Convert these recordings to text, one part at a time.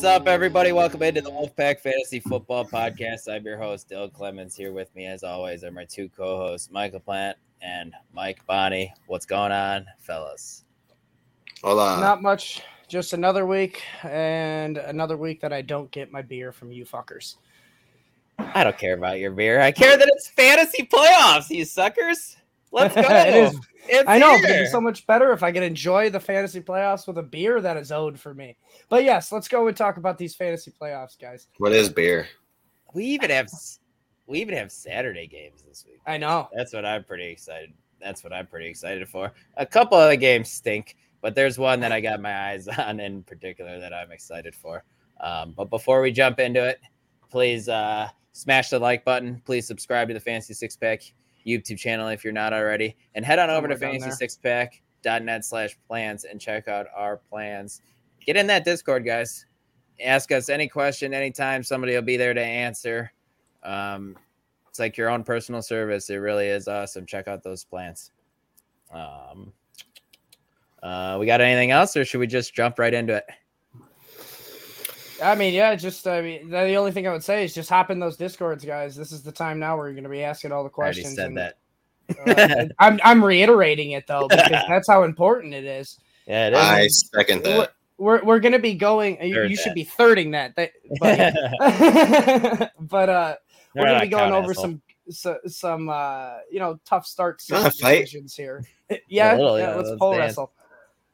What's up, everybody? Welcome into the Wolfpack Fantasy Football Podcast. I'm your host, Dill Clemons. Here with me, as always, are my two co-hosts, Michael Plant and Mike Bonney. What's going on, fellas? Hola. Not much. Just another week and another week that I don't get my beer from you fuckers. I don't care about your beer. I care that it's fantasy playoffs, you suckers. Let's go. It is. It's I know, here. but it's so much better if I can enjoy the fantasy playoffs with a beer that is owed for me. But yes, let's go and talk about these fantasy playoffs, guys. What is beer? we even have we even have Saturday games this week. I know. That's what I'm pretty excited. That's what I'm pretty excited for. A couple of the games stink, but there's one that I got my eyes on in particular that I'm excited for. Um, but before we jump into it, please uh, smash the like button. Please subscribe to the Fantasy Six Pack YouTube channel if you're not already, and head on over to Somewhere down there. fantasy6pack.net slash plans and check out our plans. Get in that Discord, guys. Ask us any question anytime. Somebody will be there to answer. Um, it's like your own personal service. It really is awesome. Check out those plans. Um, uh, we got anything else, or should we just jump right into it? I mean, yeah, just I mean, the the only thing I would say is just hop in those discords, guys. This is the time now where you're going to be asking all the I already questions. said and, that. uh, I'm I'm reiterating it though because that's how important it is. Yeah, it is. I second We're that. we're, we're going to be going. You, Third you that. should be thirding that, that but but uh, we're They're gonna be going over asshole. some so, some uh you know tough start Not a fight. decisions here. yeah, little, yeah, yeah, let's let's pole dance. wrestle.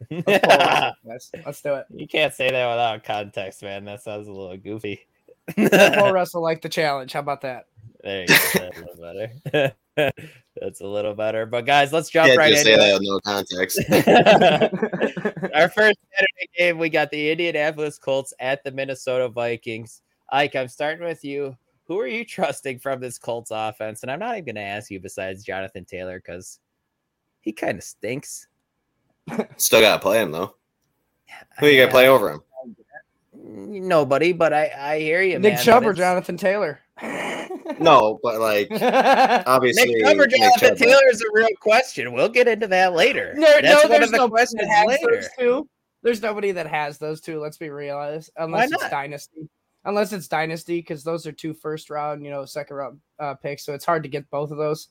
Let's pole wrestle, guys. Let's do it. you can't say that without context, man. That sounds a little goofy. Pole Russell like the challenge. How about that? There you go. That's a little better. That's a little better. But guys, let's jump Can't right just into say that with no context. Our first Saturday game, we got the Indianapolis Colts at the Minnesota Vikings. Ike, I'm starting with you. Who are you trusting from this Colts offense? And I'm not even going to ask you besides Jonathan Taylor because he kind of stinks. Still got to play him though. Who you gonna play over him? Nobody, but I, I hear you, Nick man. Chubb or Jonathan Taylor? No, but like obviously Nick Chubb or Jonathan Chubb, Taylor is a real question. We'll get into that later. No, That's no, there's of the nobody questions that has later. those two. There's nobody that has those two. Let's be real, unless it's not? dynasty. Unless it's dynasty, because those are two first round, you know, second round uh, picks. So it's hard to get both of those.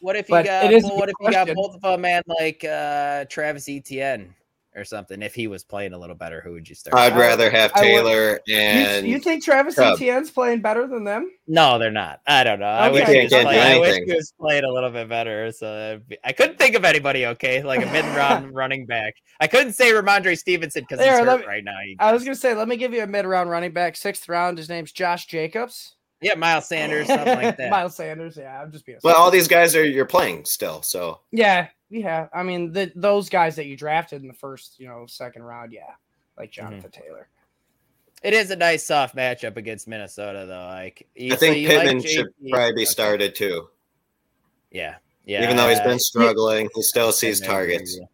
What if you got? it is well, what if you got both of them, man? Like uh, Travis Etienne or something. If he was playing a little better, who would you start? I'd rather have Taylor You, and you think Travis Chubb. Etienne's playing better than them? No, they're not. I don't know. I wish Okay. he was Can't playing. I wish he was playing a little bit better. So be- I couldn't think of anybody. Okay, like a mid-round running back. I couldn't say Rhamondre Stevenson because he's hurt me- right now. He- I was gonna say, let me give you a mid round running back, sixth round. His name's Josh Jacobs. Yeah, Miles Sanders, something like that. Miles Sanders. Yeah, I'm just being. well, all these guys are you're playing still. So Yeah, yeah. I mean, the those guys that you drafted in the first, you know, second round. Yeah, like Mm-hmm. Jonathan Taylor. It is a nice soft matchup against Minnesota, though. Like you- I so think you like Pittman should probably be started too. Yeah, yeah. Even though he's been struggling, he still sees I agree with targets. you.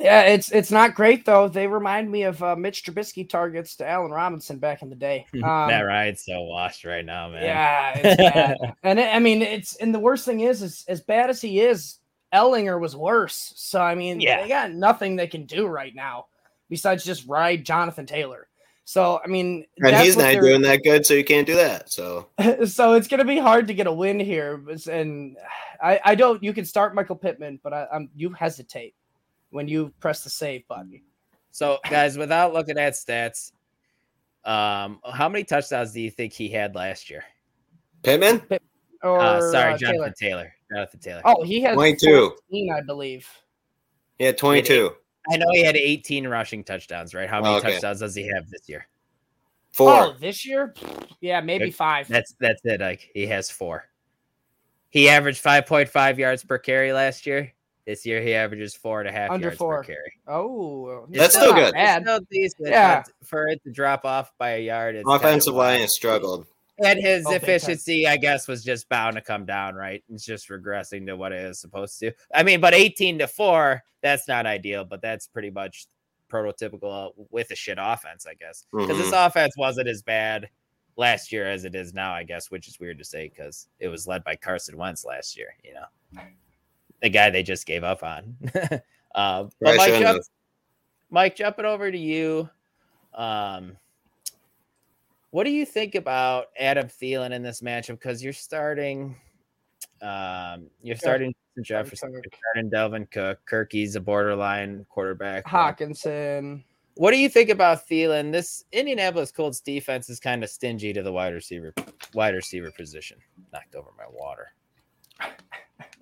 Yeah, it's it's not great though. They remind me of uh, Mitch Trubisky targets to Allen Robinson back in the day. Um, Matt Ryan's so washed right now, man. yeah, it's bad. and it, I mean, it's and the worst thing is, is as bad as he is, Ehlinger was worse. So I mean, Yeah. they got nothing they can do right now besides just ride Jonathan Taylor. So I mean, And that's he's not doing that good, so you can't do that. So so it's gonna be hard to get a win here. And I, I don't. You can start Michael Pittman, but I, I'm you hesitate when you press the save button. So, guys, without looking at stats, um, how many touchdowns do you think he had last year? Pittman, Or Uh, sorry, uh, Jonathan Taylor. Jonathan Taylor. Oh, he had 22. 14, I believe. Yeah, 22, I know he had 18 rushing touchdowns, right? How many Okay. touchdowns does he have this year? four. Oh, this year? Yeah, maybe five. That's that's it. Like he has four. He averaged 5.5 yards per carry last year. This year he averages four and a half Under yards four. per carry. Oh, That's not still good. It's still decent, Yeah. but for it to drop off by a yard. It's kinda Offensive line has struggled. And his Oh, efficiency, I guess, was just bound to come down, right? It's just regressing to what it is supposed to. I mean, but 18 to 4, that's not ideal, but that's pretty much prototypical uh, with a shit offense, I guess. Because this mm-hmm. offense wasn't as bad last year as it is now, I guess, which is weird to say because it was led by Carson Wentz last year, you know, the guy they just gave up on. uh, but Mike, jump. Mike, jumping over to you. Um, What do you think about Adam Thielen in this matchup? Because you're starting, um, you're starting Jefferson, you're starting Dalvin Cook, Kirky's a borderline quarterback. Hockenson. What do you think about Thielen? This Indianapolis Colts defense is kind of stingy to the wide receiver, wide receiver position. Knocked over my water.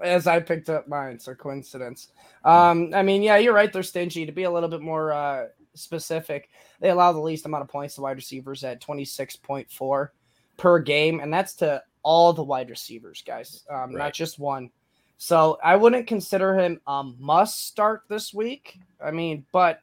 As I picked up mine, so coincidence. Um, I mean, yeah, you're right. They're stingy. To be a little bit more uh, specific, they allow the least amount of points to wide receivers at 26.4 per game, and that's to all the wide receivers, guys, um, Right. not just one. So I wouldn't consider him a must start this week. I mean, but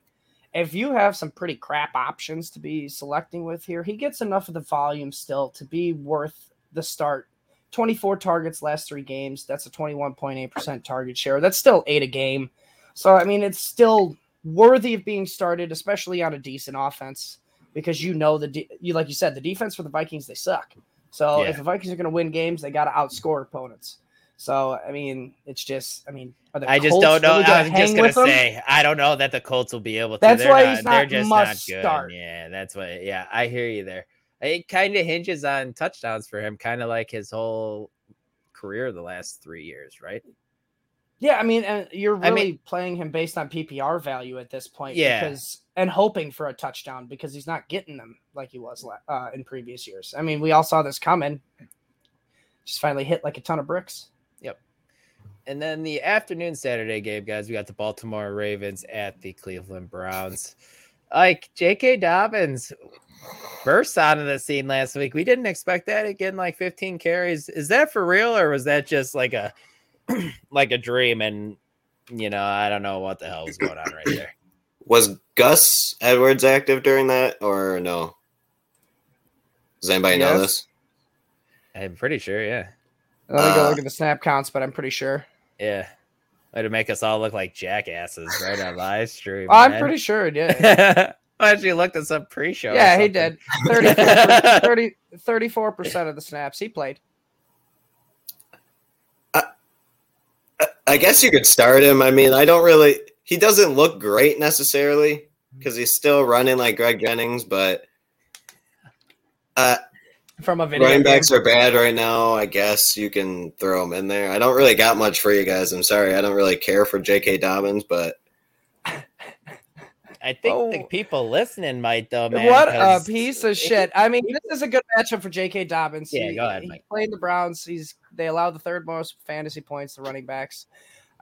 if you have some pretty crap options to be selecting with here, he gets enough of the volume still to be worth the start. 24 targets last three games. That's a 21.8% target share. That's still eight a game. So, I mean, it's still worthy of being started, especially on a decent offense, because you know the de- you like you said the defense for the Vikings they suck. So Yeah. if the Vikings are going to win games, they got to outscore opponents. So I mean, it's just I mean, I just don't know. really I was just gonna with them? say I don't know that the Colts will be able to. That's They're why not, he's They're not just not must good. start. Yeah, that's what. Yeah, I hear you there. It kind of hinges on touchdowns for him, kind of like his whole career the last three years, right? Yeah, I mean, and you're I really mean- playing him based on PPR value at this point, Yeah. because and hoping for a touchdown because he's not getting them like he was uh, in previous years. I mean, we all saw this coming. Just finally hit like a ton of bricks. Yep. And then the afternoon Saturday game, guys, we got the Baltimore Ravens at the Cleveland Browns. Like J.K. Dobbins burst onto the scene last week. We didn't expect that again, like 15 carries. Is that for real, or was that just like a like a dream? And you know, I don't know what the hell was going on right there. Was Gus Edwards active during that or no? Does anybody know this? I'm pretty sure, yeah, Let me go Uh, look at the snap counts, but I'm pretty sure. yeah. Way to make us all look like jackasses right on live stream. I'm man. pretty sure it did. Why don't you look at some pre-show? yeah, he did. 30, 34 percent of the snaps he played. I- I guess you could start him. I mean, I don't really. He doesn't look great necessarily because he's still running like Greg Jennings, but uh, From a video. running game. backs are bad right now. I guess you can throw him in there. I don't really got much for you guys. I'm sorry. I don't really care for J.K. Dobbins, but I think the Oh. people listening might though, man. what a piece of shit! I mean, this is a good matchup for J.K. Dobbins. Yeah, He- go ahead, he Mike. played the Browns. He's they allow the third most fantasy points to running backs.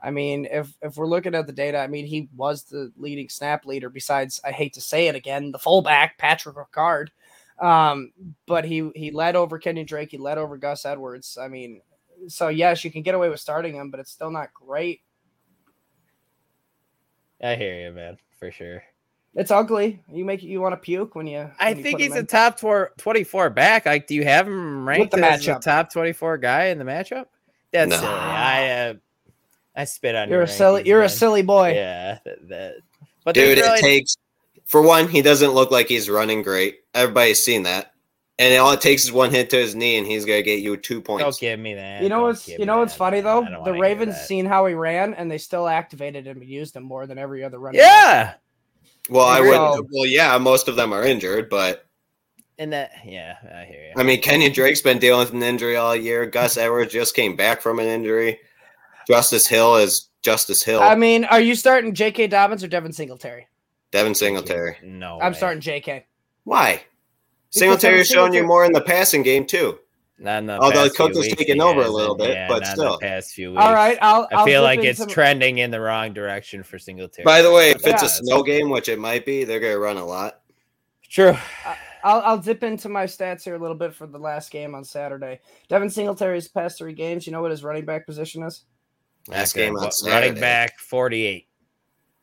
I mean, if if we're looking at the data, I mean, he was the leading snap leader. Besides, I hate to say it again, the fullback Patrick Ricard. Um, but he he led over Kenyon Drake. He led over Gus Edwards. I mean, so yes, you can get away with starting him, but it's still not great. I hear you, man, for sure. It's ugly. You make you want to puke when you. I you think put him he's a in. top twer- 24 back. Like, do you have him ranked the as a matchup. top 24 guy in the matchup? That's No. silly. I uh, I spit on you. You're your a silly. You're a silly boy. Yeah, that, that- but dude, really, it takes for one. He doesn't look like he's running great. Everybody's seen that, and all it takes is one hit to his knee, and he's gonna get you two points. don't give me that. You know what's you know what's that, funny though? The Ravens seen how he ran and they still activated him and used him more than every other running. back. Yeah, Well, I Agreed. would. Well, yeah, most of them are injured, but and that yeah, I hear you. I mean, Kenyon Drake's been dealing with an injury all year. Gus Edwards just came back from an injury. Justice Hill is Justice Hill. I mean, are you starting J.K. Dobbins or Devin Singletary? Devin Singletary. No, I'm way. starting J.K. Why? Because Singletary's Devin showing you more in the passing game too. Not in the Although past few Cook has weeks, taken over a little bit, Yeah, but not in still. the past few weeks. All right, I'll. I I'll feel like it's into- trending in the wrong direction for Singletary. By the way, if it's Yeah. a snow game, which it might be, they're gonna run a lot. true. I'll, I'll dip into my stats here a little bit for the last game on Saturday. Devin Singletary's past three games. You know what his running back position is? Last Okay, game on Saturday. running back 48.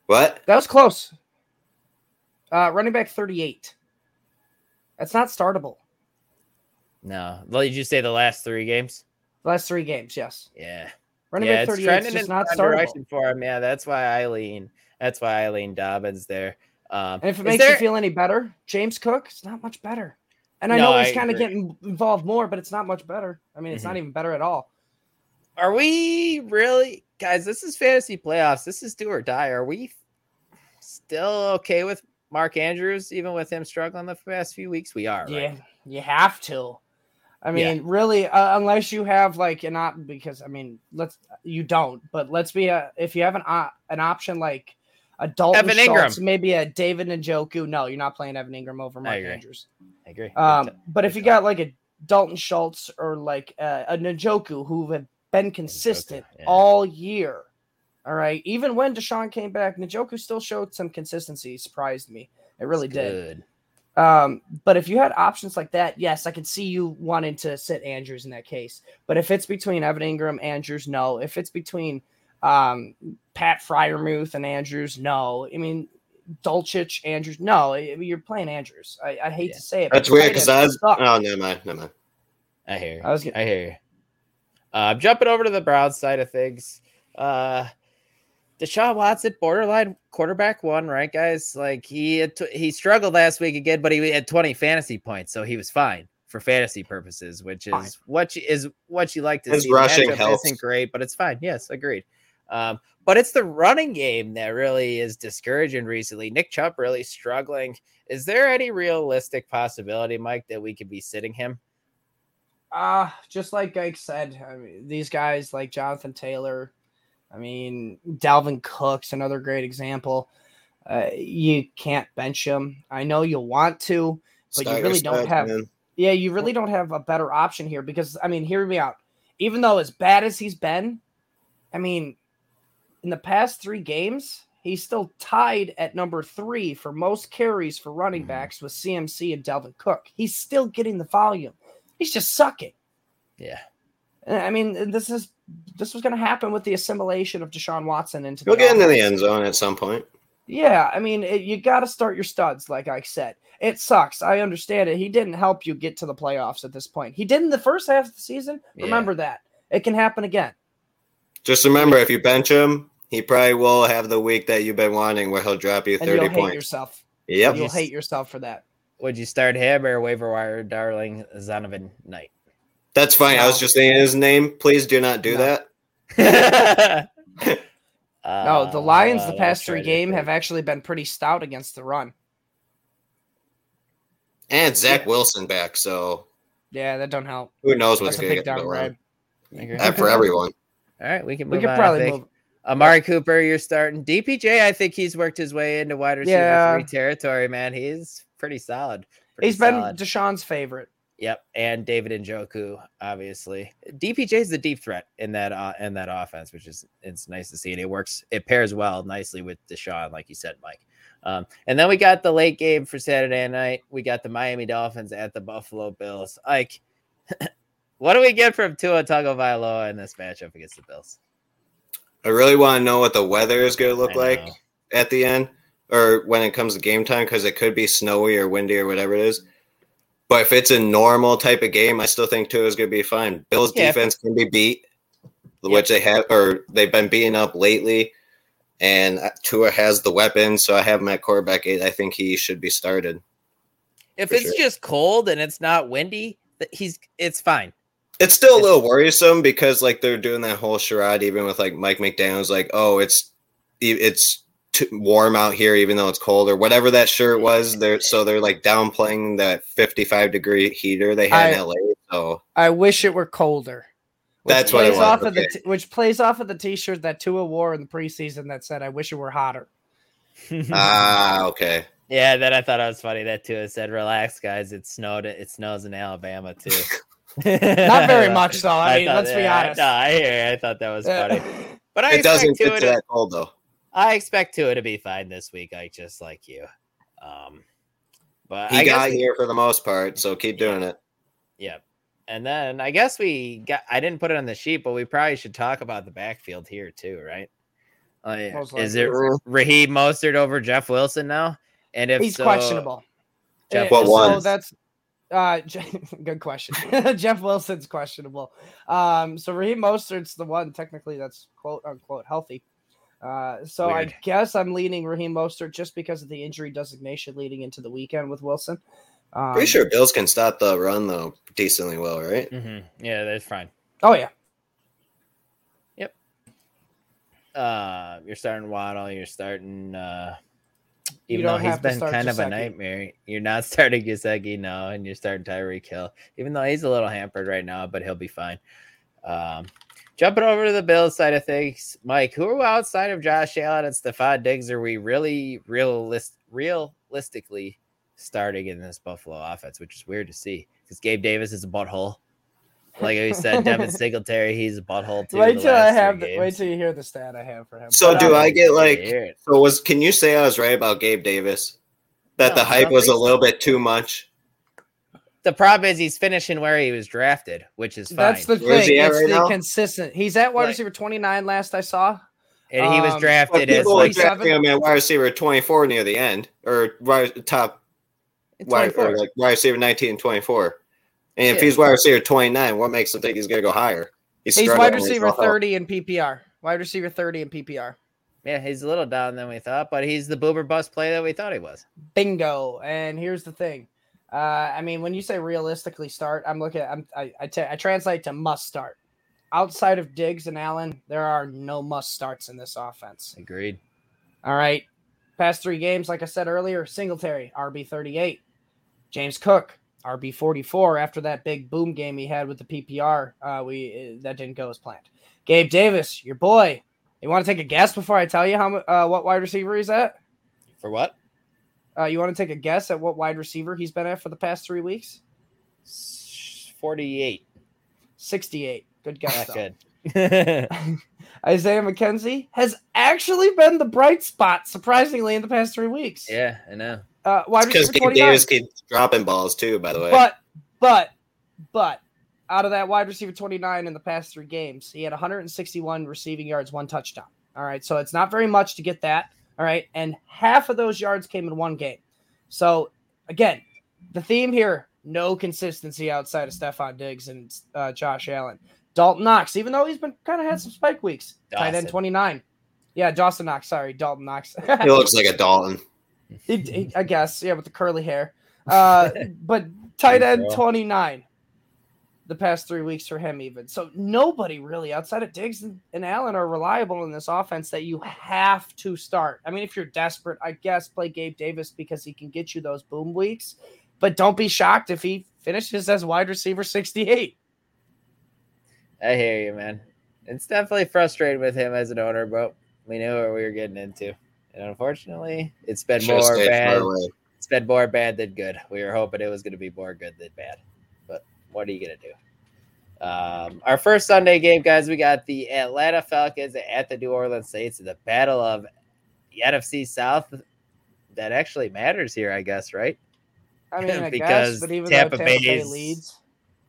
What? That was close. Uh, running back 38. That's not startable. No, well, did you say the last three games? Last three games, yes. Yeah, Running yeah, back it's 38 is just not startable. for him. Yeah, that's why I lean. That's why I lean Dobbins there. Um, And if it makes there- you feel any better, James Cook, it's not much better. And I No, know he's kind of getting involved more, but it's not much better. I mean, it's not even better at all. are we really, guys? This is fantasy playoffs. This is do or die. Are we still okay with Mark Andrews, even with him struggling the past few weeks? We are, right? Yeah. You have to. I mean, Yeah. really, uh, unless you have like an op, because I mean, let's you don't, but let's be a if you have an op, an option like a Dalton Evan Engram. Schultz, maybe a David Njoku. No, you're not playing Evan Engram over Mark agree. Andrews. I agree. Um, but if you got like a Dalton Schultz or like uh, a Njoku who have been consistent yeah. all year, all right, even when Deshaun came back, Njoku still showed some consistency. Surprised me. It really did. Good. Um, but if you had options like that, yes, I could see you wanting to sit Andrews in that case. But if it's between Evan Engram, Andrews, no. If it's between um, Pat Freiermuth and Andrews, no. I mean, Dulcich, Andrews, no. I mean, You're playing Andrews. I, I hate Yeah. to say it. but That's weird because ends I was. Oh, never mind. Never mind. I hear. You. I was gonna- I hear you. Uh, I'm jumping over to the Browns side of things. Uh, Deshaun Watson, borderline quarterback one, right, guys? Like he had t- he struggled last week again, but he had 20 fantasy points, so he was fine for fantasy purposes, which is Fine. what you is what you like to His see. The rushing matchup helps. isn't great, but it's fine. Yes, agreed. Um, but it's the running game that really is discouraging recently. Nick Chubb really struggling. Is there any realistic possibility, Mike, that we could be sitting him? Uh, just like Ike said, I mean, these guys like Jonathan Taylor, I mean, Dalvin Cook's another great example. Uh, you can't bench him. I know you'll want to, But you really don't studs, have- man. yeah, you really don't have a better option here because I mean, hear me out. Even though as bad as he's been, I mean, in the past three games, he's still tied at number three for most carries for running Mhm. backs with CMC and Dalvin Cook. He's still getting the volume. He's just sucking. Yeah. And, I mean, uh, this is this was going to happen with the assimilation of Deshaun Watson into. He'll the get into the end zone at some point. Yeah, I mean, it, you got to start your studs, like I said. It sucks. I understand it. He didn't help you get to the playoffs at this point. He did in the first half of the season. Yeah. Remember that. It can happen again. Just remember, if you bench him, he probably will have the week that you've been wanting, where he'll drop you And thirty you'll hate points. yourself. Yep. You'll hate yourself for that. Would you start him or waiver wire darling Zonovan Knight? That's fine. I was just saying his name. Please do not do No. that. No, the Uh, Lions the past three game have actually been pretty stout against the run. And Zach Wilson back, so Yeah, that don't help. who knows what's going to get to the run. downgrade. I agree. Uh, for everyone. All right, we can We move could on, probably move. Amari Cooper, you're starting. DPJ, I think he's worked his way into wide receiver Yeah. three territory, man. He's pretty solid. Pretty He's been. Deshaun's favorite. Yep, and David Njoku, obviously. DPJ is the deep threat in that uh, in that offense, which is it's nice to see. And it works. It pairs well nicely with Deshaun, like you said, Mike. Um, and then we got the late game for Saturday night. We got the Miami Dolphins at the Buffalo Bills. Like, what do we get from Tua Tagovailoa in this matchup against the Bills? I really want to know what the weather is going to look like at the end or when it comes to game time because it could be snowy or windy or whatever it is. But if it's a normal type of game, I still think Tua is going to be fine. Bills Yeah, defense can be beat, which they have, or they've been beaten up lately. And uh, Tua has the weapon, so I have my quarterback eight. I think he should be started. If it's sure. just cold and it's not windy, he's it's fine. It's still a little worrisome because like they're doing that whole charade, even with like Mike McDaniel's, like, oh, it's it's warm out here, even though it's cold or whatever that shirt was. They're so they're like downplaying that 55 degree heater they had in LA. So I wish it were colder. Which That's what it plays was, off of the t- which plays off of the T-shirt that Tua wore in the preseason that said, "I wish it were hotter." ah, okay. Yeah, then I thought it was funny that too. It said, "Relax, guys. It snowed. It snows in Alabama too." Not very much, though. I, mean, thought- let's be yeah, honest. No, I hear. I thought that was funny, but I It expect doesn't Tua fit to to. that cold though. I expect Tua to be fine this week. I just like you. Um, but He I guess got we- here for the most part, so keep doing it. Yep. And then I guess we got. I didn't put it on the sheet, but we probably should talk about the backfield here too, right? Uh, yeah. Is it Raheem Mostert over Jeff Wilson now? And if he's so, questionable. Jeff What so one? that's uh, good question. Jeff Wilson's questionable. Um, so Raheem Mostert's the one technically that's quote unquote healthy. Uh, so Weird. I guess I'm leaning Raheem Mostert just because of the injury designation leading into the weekend with Wilson. Um, Pretty sure Bills can stop the run though decently well, right? Mhm. Yeah, that's fine. Oh yeah, Yep. Uh, you're starting Waddle. You're starting uh, Even though don't he's have to been start kind of a nightmare. You're not starting Yusegi, no, and you're starting Tyreek Hill. Even though he's a little hampered right now, but he'll be fine. Um, jumping over to the Bills side of things, Mike, who outside of Josh Allen and Stefon Diggs are we really realist, realistically starting in this Buffalo offense, which is weird to see because Gabe Davis is a butthole. Like I said, Devin Singletary, he's a butthole too. Wait till I have the, wait till you hear the stat I have for him. So But, do um, I get like so was can you say I was right about Gabe Davis? That No, the hype don't was a think so. little bit too much. The problem is he's finishing where he was drafted, which is fine. That's the Where's thing. he at It's right the now? consistent. He's at wide Like- receiver 29 last I saw. and he was um, drafted as people were like 27? drafting him at wide receiver 24 near the end, or right, top wide, 24. or like wide receiver 19 and 24. And if he's wide receiver 29, what makes him think he's going to go higher? He's struggling wide receiver his health. 30 in PPR. Wide receiver 30 in PPR. Yeah, he's a little down than we thought, but he's the boomer bust play that we thought he was. Bingo. And here's the thing. Uh, I mean, when you say realistically start, I'm looking. I'm, I I ta- I translate to must start. Outside of Diggs and Allen, there are no must starts in this offense. Agreed. All right. Past three games, like I said earlier, Singletary, RB 38. James Cook, RB 44 after that big boom game he had with the PPR. Uh, we uh, that didn't go as planned. Gabe Davis, your boy. You want to take a guess before I tell you how uh, what wide receiver he's at? For what? Uh, you want to take a guess at what wide receiver he's been at for the past three weeks? S- 48. 68. Good guess. Not good. Isaiah McKenzie has actually been the bright spot, surprisingly, in the past three weeks. yeah, I know. Uh, wide Because receiver Gabe 29. Davis keeps dropping balls too, by the way. But, but, but, out of that wide receiver 29 in the past three games, he had 161 receiving yards, one touchdown. All right. So it's not very much to get that. All right. And half of those yards came in one game. So, again, the theme here no consistency outside of Stefon Diggs and uh, Josh Allen. Dalton Knox, even though he's been kind of had some spike weeks, tight end 29. Yeah, Dawson Knox. Sorry, Dalton Knox. he looks like a Dalton. He- he- I guess, yeah, with the curly hair. Uh, but tight end 29 the past three weeks for him, even. So nobody really outside of Diggs and, and Allen are reliable in this offense that you have to start. I mean, if you're desperate, I guess play Gabe Davis because he can get you those boom weeks, but don't be shocked if he finishes as wide receiver 68. I hear you, man. It's definitely frustrating with him as an owner, but we knew what we were getting into. And unfortunately, it's been Should've more bad. It's been more bad than good. We were hoping it was going to be more good than bad. But what are you going to do? Um, our first Sunday game, guys, we got the Atlanta Falcons at the New Orleans Saints in the battle of the NFC South. That actually matters here, I guess, right? I mean, I Because guess, but even Tampa Tampa Bay leads,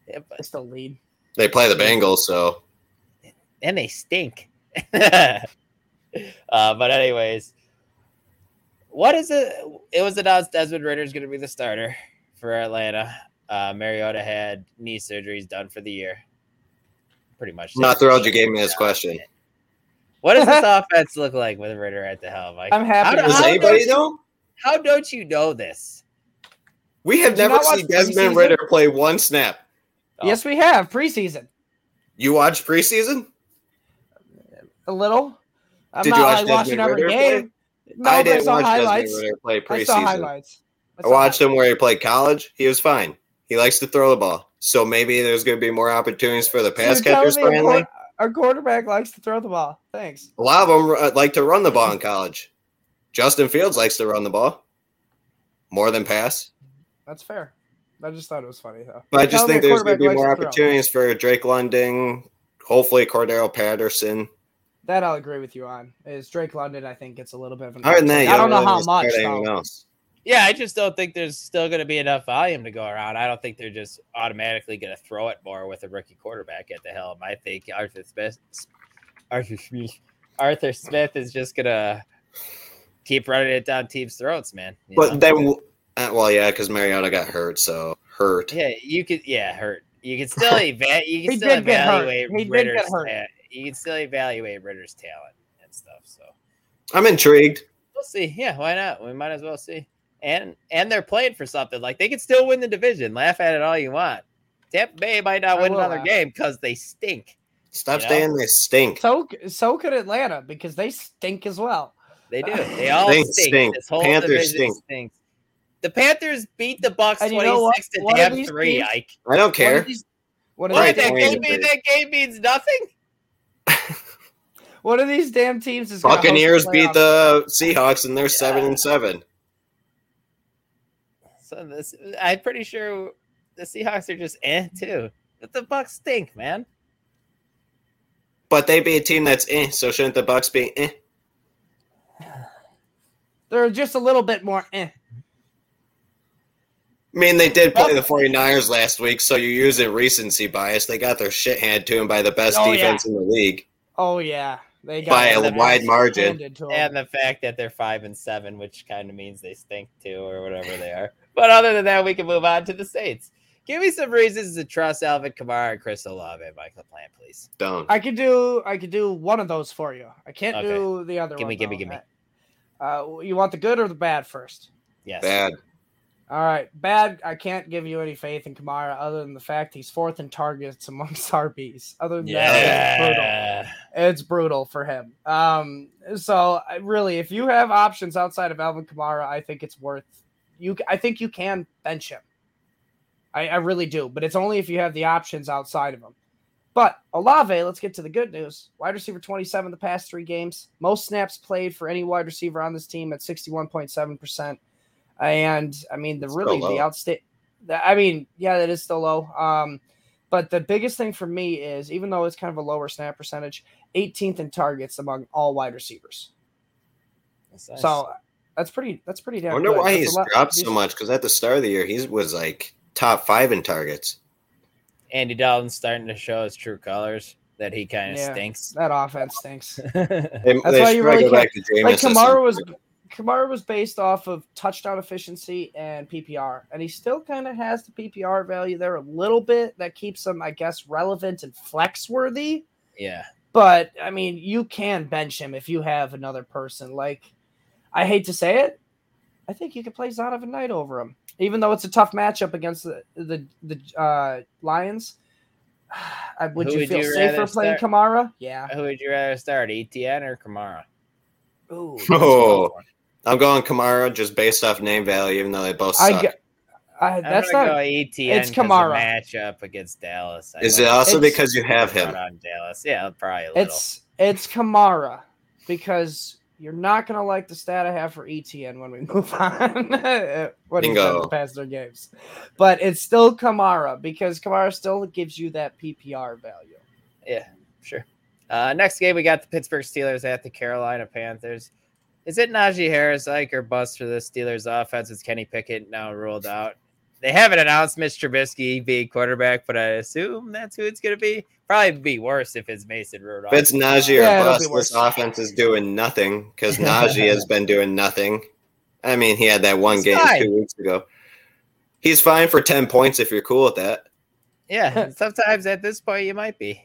Yeah, but- they still lead. They play the Bengals, so and they stink. uh, but anyways, what is it? It was announced Desmond Ridder is going to be the starter for Atlanta. Uh, Mariota had knee surgeries done for the year. Pretty much. Not thrilled you gave me this question. What does this offense look like with Ridder at the helm? Mike? I'm happy. How, do- Does how that. anybody don't, know? how don't you know this? We have Did never seen Desmond preseason? Ridder play one snap. Oh, Yes, we have preseason. You watch preseason? A little. I'm Did not you watch like watching every game. No, I didn't saw watch highlights. Desmond Ridder play I saw preseason. highlights. I watched him where he played college. He was fine. He likes to throw the ball. So maybe there's going to be more opportunities for the pass you're catchers Our quarterback likes to throw the ball. Thanks. A lot of them uh, like to run the ball in college. Justin Fields likes to run the ball more than pass. That's fair. I just thought it was funny though. But I just think there's going to be more opportunities for Drake London, hopefully Cordarrelle Patterson. That I'll agree with you on. Is Drake London? I think gets a little bit of an. Other than that, uptick. you I don't know how much. Though. else. Yeah, I just don't think there's still going to be enough volume to go around. I don't think they're just automatically going to throw it more with a rookie quarterback at the helm. I think Arthur Smith, Arthur Smith, Arthur Smith is just going to keep running it down teams' throats, man. you know? But then, uh, well, yeah, because Mariota got hurt, so hurt. yeah, you could, yeah, hurt. You can still eva- you can He still did get hurt. evaluate He did get Ridder's hurt. ta- you can still evaluate Ridder's talent and stuff. So I'm intrigued. we'll see. Yeah, why not? We might as well see. And and they're playing for something. Like they could still win the division. Laugh at it all you want. Tampa Bay might not I win another laugh. game because they stink. Stop You know? saying they stink. So so could Atlanta because they stink as well. They do. They all They stink. stink. This whole Panthers division stink. stinks. The Panthers beat the Bucks And you twenty know what? six to One of damn these three. teams- Ike. I don't care. are these, what, are What? That game even means that game means nothing. what are these damn teams? is gonna Buccaneers beat the Seahawks, and they're seven and seven. So this, I'm pretty sure the Seahawks are just eh too. But the Bucks stink, man. But they be a team that's eh. So shouldn't the Bucks be eh? They're just a little bit more. Eh. I mean, they did play the 49ers last week, so you use a recency bias. They got their shit handed to them by the best Oh, defense in the league Oh yeah, they got by a wide margin. handed to 'em. And the fact that they're five and seven, which kind of means they stink too, or whatever they are. But other than that, we can move on to the Saints. Give me some reasons to trust Alvin Kamara and Chris Olave and Michael Plant, please. Don't. I could do I could do one of those for you. I can't Okay. do the other Gimme, one. gimme, gimme. Uh, you want the good or the bad first? Yes. Bad. All right, bad. I can't give you any faith in Kamara other than the fact he's fourth in targets amongst RBs. Other than that, it's brutal. Yeah. It's brutal for him. Um, so really, if you have options outside of Alvin Kamara, I think it's worth you. I think you can bench him. I, I really do, but it's only if you have the options outside of him. But Olave, let's get to the good news. Wide receiver 27 the past three games, most snaps played for any wide receiver on this team at 61.7%. And I mean, the It's really the outsta I mean, yeah, that is still low. Um, but the biggest thing for me is even though it's kind of a lower snap percentage, 18th in targets among all wide receivers. That's nice. So that's pretty. That's pretty damn. I wonder good. why That's he's dropped so much because at the start of the year, he was like top five in targets. Andy Dalton's starting to show his true colors that he kind of Yeah. stinks. That offense stinks. They, That's they why you probably really go can't- back to like Jameis. Kamara was Kamara was based off of touchdown efficiency and PPR, and he still kind of has the PPR value there a little bit that keeps him, I guess, relevant and flex worthy. yeah. But I mean, you can bench him if you have another person. Like, I hate to say it, I think you could play Zonovan Knight over him, even though it's a tough matchup against the the the uh, Lions. I- Would Who you would feel you safer playing start? Kamara? Yeah. Who would you rather start, ETN or Kamara? Ooh, Oh, I'm going Kamara just based off name value, even though they both I suck. get. I, I'm that's not. go ETN. it's 'cause the Kamara. matchup against Dallas. I Is like it also It's- because you have him? on Dallas? Yeah, probably a little. It's it's Kamara because you're not gonna like the stat I have for ETN when we move on. when he's done Bingo. the past their games, but it's still Kamara because Kamara still gives you that PPR value. Yeah, sure. Uh, next game, we got the Pittsburgh Steelers at the Carolina Panthers. Is it Najee Harris, like, or bust for the Steelers offense? Is Kenny Pickett now ruled out? They haven't announced Mitch Trubisky being quarterback, but I assume that's who it's going to be. Probably be worse if it's Mason Rudolph. If it's Najee Yeah, or it'll bust, worse. this offense is doing nothing because Najee has been doing nothing. I mean, he had that one He's game fine. two weeks ago. He's fine for 10 points if you're cool with that. yeah, sometimes at this point you might be.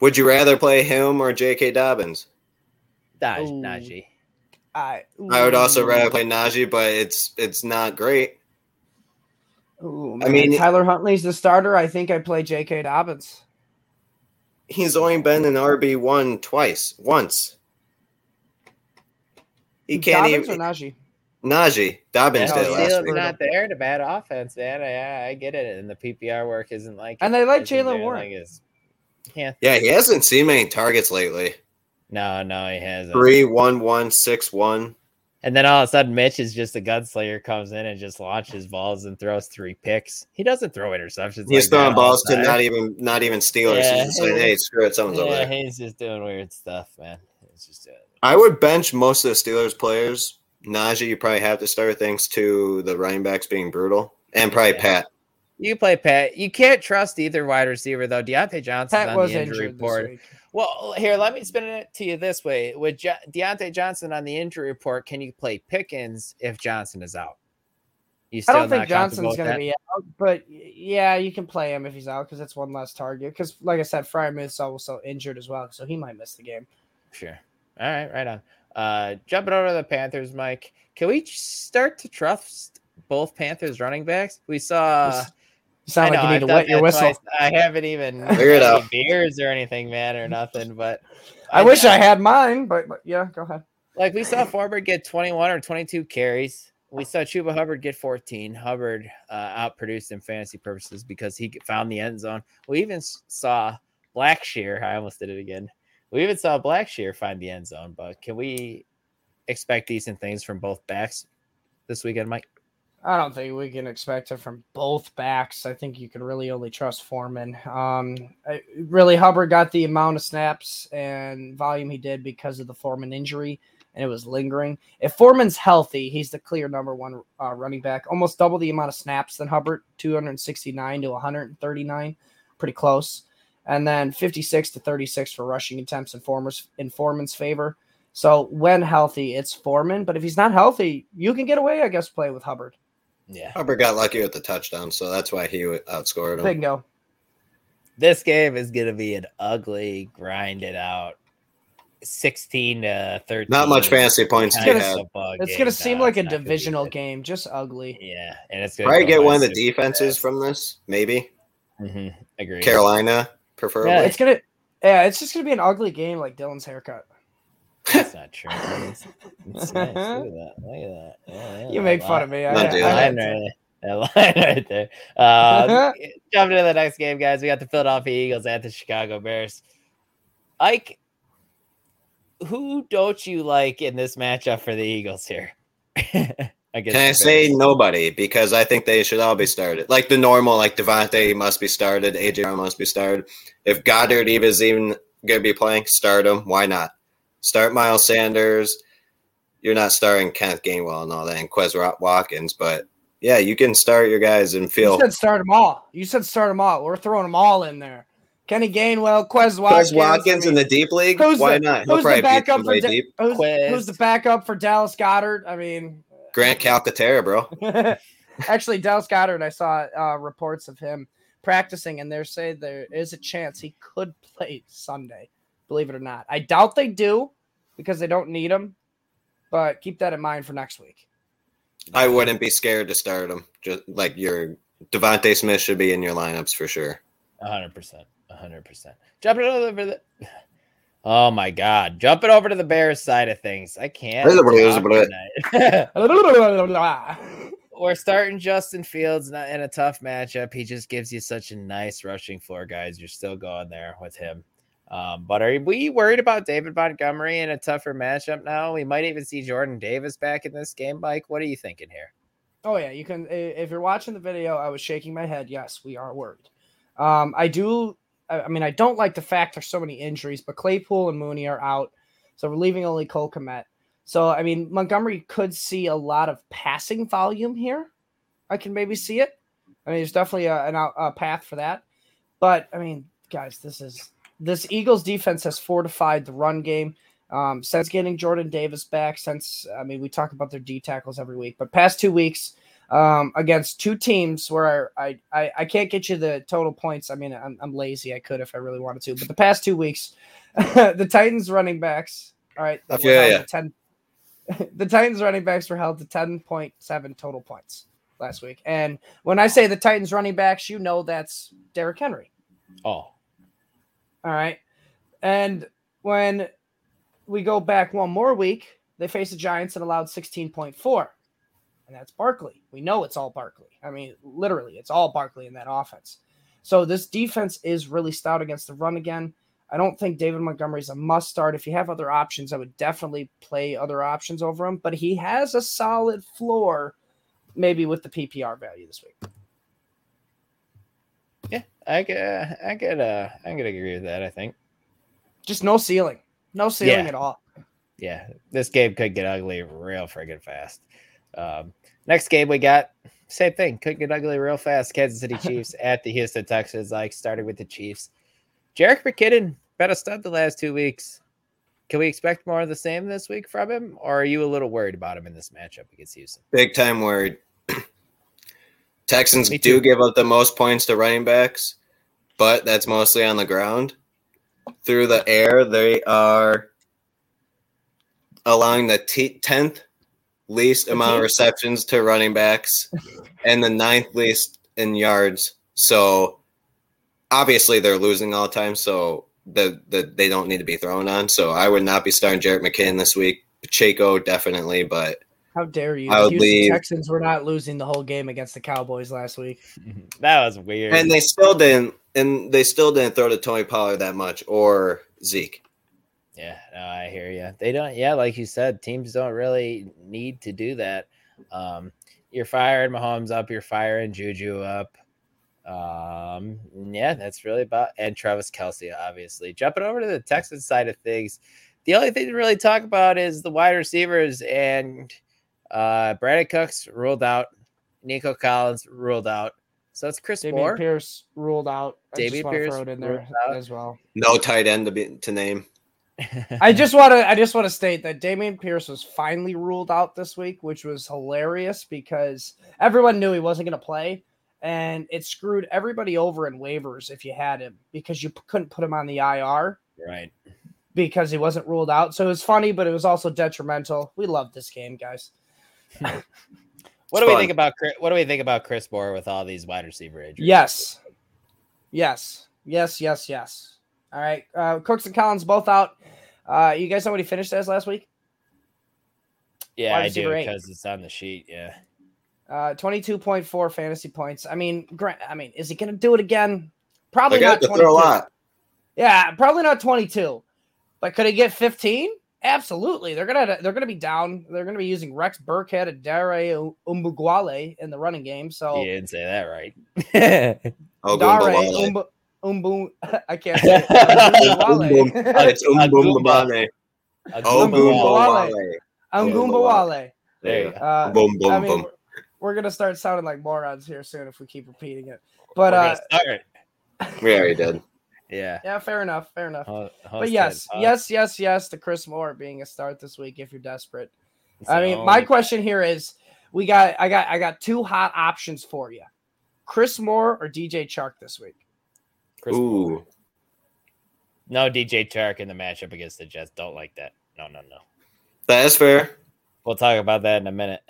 Would you rather play him or J.K. Dobbins? Naj- Najee. I I would also rather play Najee, but it's it's not great. Ooh, I mean- Tyler Huntley's the starter. I think I play J.K. Dobbins. He's only been an RB one twice, once. He can't Dobbins even or Najee. Najee Dobbins Yeah, did last week. not there to bad offense, man. I, I get it, and the PPR work isn't like And they like isn't Jaylen Warren. Like yeah, Yeah, he hasn't seen many targets lately. no, no, he hasn't. Three, one, one, six, one. And then all of a sudden, Mitch is just a gunslinger, comes in and just launches balls and throws three picks. He doesn't throw interceptions. He's like throwing balls to not even not even Steelers. Yeah, He's just saying, he- "Hey, screw it, someone's over there." he's just doing weird stuff, man. He's just doing. I would bench most of the Steelers players. Najee, you probably have to start thanks to the running backs being brutal, and probably Yeah. Pat. You play Pat. You can't trust either wide receiver though. Diontae Johnson's Pat on was the injury injured this report. Well, here, let me spin it to you this way: with jo- Diontae Johnson on the injury report, can you play Pickens if Johnson is out? You I don't think Johnson's going to be out, but yeah, you can play him if he's out because it's one less target. Because, like I said, Freiermuth is also injured as well, so he might miss the game. Sure. All right, right on. Uh, jumping over to the Panthers, Mike. Can we start to trust both Panthers running backs? We saw. You sound like I know, you need I've to done wet your that whistle. twice. I haven't even Figure it had any out. beers or anything, man, or nothing. But I wish I had mine, but, but yeah, go ahead. Like we saw Foreman get 21 or 22 carries. We saw Chuba Hubbard get 14. Hubbard uh, outproduced in fantasy purposes because he found the end zone. We even saw Blackshear. I almost did it again. We even saw Blackshear find the end zone. But can we expect decent things from both backs this weekend, Mike? I don't think we can expect it from both backs. I think you can really only trust Foreman. Um, I, really, Hubbard got the amount of snaps and volume he did because of the Foreman injury, and it was lingering. If Foreman's healthy, he's the clear number one uh, running back. Almost double the amount of snaps than Hubbard, 269 to 139, pretty close. And then 56 to 36 for rushing attempts in, Foreman's, in Foreman's favor. So when healthy, it's Foreman. But if he's not healthy, you can get away, I guess, play with Hubbard. Yeah. Hubbard got lucky with the touchdown, so that's why he outscored him. Bingo. This game is going to be an ugly, grinded out 16 to 13. Not much fantasy points to have. It's going to seem like a divisional game, just ugly. Yeah. And it's going to. Probably get one of the defenses from this, maybe. hmm Agree. Carolina, preferably. Yeah, it's going to. Yeah, it's just going to be an ugly game like Dylan's haircut. That's not true. It's, it's nice. Look at that. Look at that. Yeah, yeah, You make fun line- of me. I, Not I, doing I Line right, that line right there. Uh, jumping to the next game, guys. We got the Philadelphia Eagles at the Chicago Bears. Ike, who don't you like in this matchup for the Eagles here? I guess Can I say nobody? Because I think they should all be started. Like the normal, like DeVonta must be started, AJ must be started. If Goedert even is even going to be playing, start him. Why not? Start Miles Sanders. You're not starting Kenneth Gainwell and all that, and Quez Watkins, but yeah, you can start your guys and field. You said start them all. You said start them all. We're throwing them all in there. Kenny Gainwell, Quez Watkins. Quez Watkins I in the deep league. who's Why the- not? He'll who's the probably beat backup for somebody Da- deep. who's, who's the backup for Dallas Goedert? I mean, Grant Calcaterra, bro. actually, Dallas Goedert. I saw uh, reports of him practicing, and they're saying there is a chance he could play Sunday. Believe it or not, I doubt they do because they don't need him. But keep that in mind for next week. I wouldn't be scared to start him. Just like your DeVonta Smith should be in your lineups for sure. hundred percent, hundred percent. Jumping over the. Oh my God! Jumping over to the Bears side of things, I can't. Blah, blah, talk blah. tonight. We're starting Justin Fields in a tough matchup. He just gives you such a nice rushing floor, guys. You're still going there with him. Um, but are we worried about David Montgomery in a tougher matchup now? We might even see Jordan Davis back in this game, Mike. What are you thinking here? Oh yeah, you can. If you're watching the video, I was shaking my head. Yes, we are worried. Um, I do. I mean, I don't like the fact there's so many injuries, but Claypool and Mooney are out, so we're leaving only Cole Kmet. So I mean, Montgomery could see a lot of passing volume here. I can maybe see it. I mean, there's definitely a, a path for that. But I mean, guys, this is this Eagles defense has fortified the run game um, since getting Jordan Davis back. Since I mean, we talk about their D tackles every week, but past two weeks um, against two teams where I, I I can't get you the total points. I mean, I'm, I'm lazy. I could if I really wanted to, but the past two weeks, the Titans running backs. All right, I were feel held ya. to ten. the Titans running backs were held to ten point seven total points last week, and when I say the Titans running backs, you know that's Derrick Henry. Oh, All right. And when we go back one more week, they face the Giants and allowed 16.4. And that's Barkley. We know it's all Barkley. I mean, literally, it's all Barkley in that offense. So this defense is really stout against the run again. I don't think David Montgomery is a must start. If you have other options, I would definitely play other options over him, but he has a solid floor, maybe with the PPR value this week. Yeah, I could, I could, uh, I could agree with that. I think. Just no ceiling. No ceiling Yeah. at all. yeah, this game could get ugly real friggin' fast. Um, next game we got same thing, could get ugly real fast. Kansas City Chiefs at the Houston Texans, like starting with the Chiefs. Jerick McKinnon been a stud the last two weeks. Can we expect more of the same this week from him, or are you a little worried about him in this matchup against Houston? Big time worried. Texans do give up the most points to running backs, but that's mostly on the ground. Through the air, they are allowing the t- 10th least amount of receptions to running backs and the ninth least in yards. So obviously they're losing all the time. So the, the they don't need to be thrown on. So I would not be starting Jerick McKinnon this week. Pacheco definitely, but How dare you? I The would Houston leave- Texans were not losing the whole game against the Cowboys last week. that was weird. and they still didn't and they still didn't throw to Tony Pollard that much or Zeke. Yeah, no, I hear you. They don't. Yeah, like you said, teams don't really need to do that. Um, you're firing Mahomes up. You're firing Juju up. Um, yeah, that's really about and Travis Kelce, obviously. Jumping over to the Texans side of things, the only thing to really talk about is the wide receivers and uh Brandin Cooks ruled out, Nico Collins ruled out. So it's Chris Dameon Moore. Pierce ruled out. I Dameon just want to Pierce throw it in there out. as well. No tight end to be to name. I just want to I just want to state that Dameon Pierce was finally ruled out this week, which was hilarious because everyone knew he wasn't going to play, and it screwed everybody over in waivers if you had him because you p- couldn't put him on the IR right. because he wasn't ruled out. So it was funny, but it was also detrimental. We love this game, guys. What It's do we think about Chris- what do we think about Chris Moore with all these wide receiver injuries? Yes, yes, yes, yes, yes. All right, uh, Cooks and Collins both out. Uh, you guys know what he finished as last week? Yeah, I do because it's on the sheet. Yeah. Uh, twenty-two point four fantasy points. I mean, grant. I mean, is he going to do it again? Probably They got not. to 22. throw a lot. Yeah, probably not twenty-two. But could he get fifteen? Absolutely. They're gonna they're gonna be down. They're gonna be using Rex Burkhead and Dare Umbuguale in the running game. So You didn't say that right. Oh, Dare Umbu Umbu. I can't say it. It's Umbumbabane. A Oh, Goomba Goomba wall. Wale. Wale. Umbuguale. There you go. Boom, boom, I mean, boom. we're, we're gonna start sounding like morons here soon if we keep repeating it. But uh, gonna. We already did. Yeah. yeah, fair enough, fair enough. Ho- But yes, uh, yes, yes, yes to Chris Moore being a start this week if you're desperate. it's I mean, my only- question here is we got I got I got two hot options for you. Chris Moore or DJ Chark this week. Chris Moore. Ooh. No DJ Chark in the matchup against the Jets. Don't like that. No, no, no. That is fair. We'll talk about that in a minute.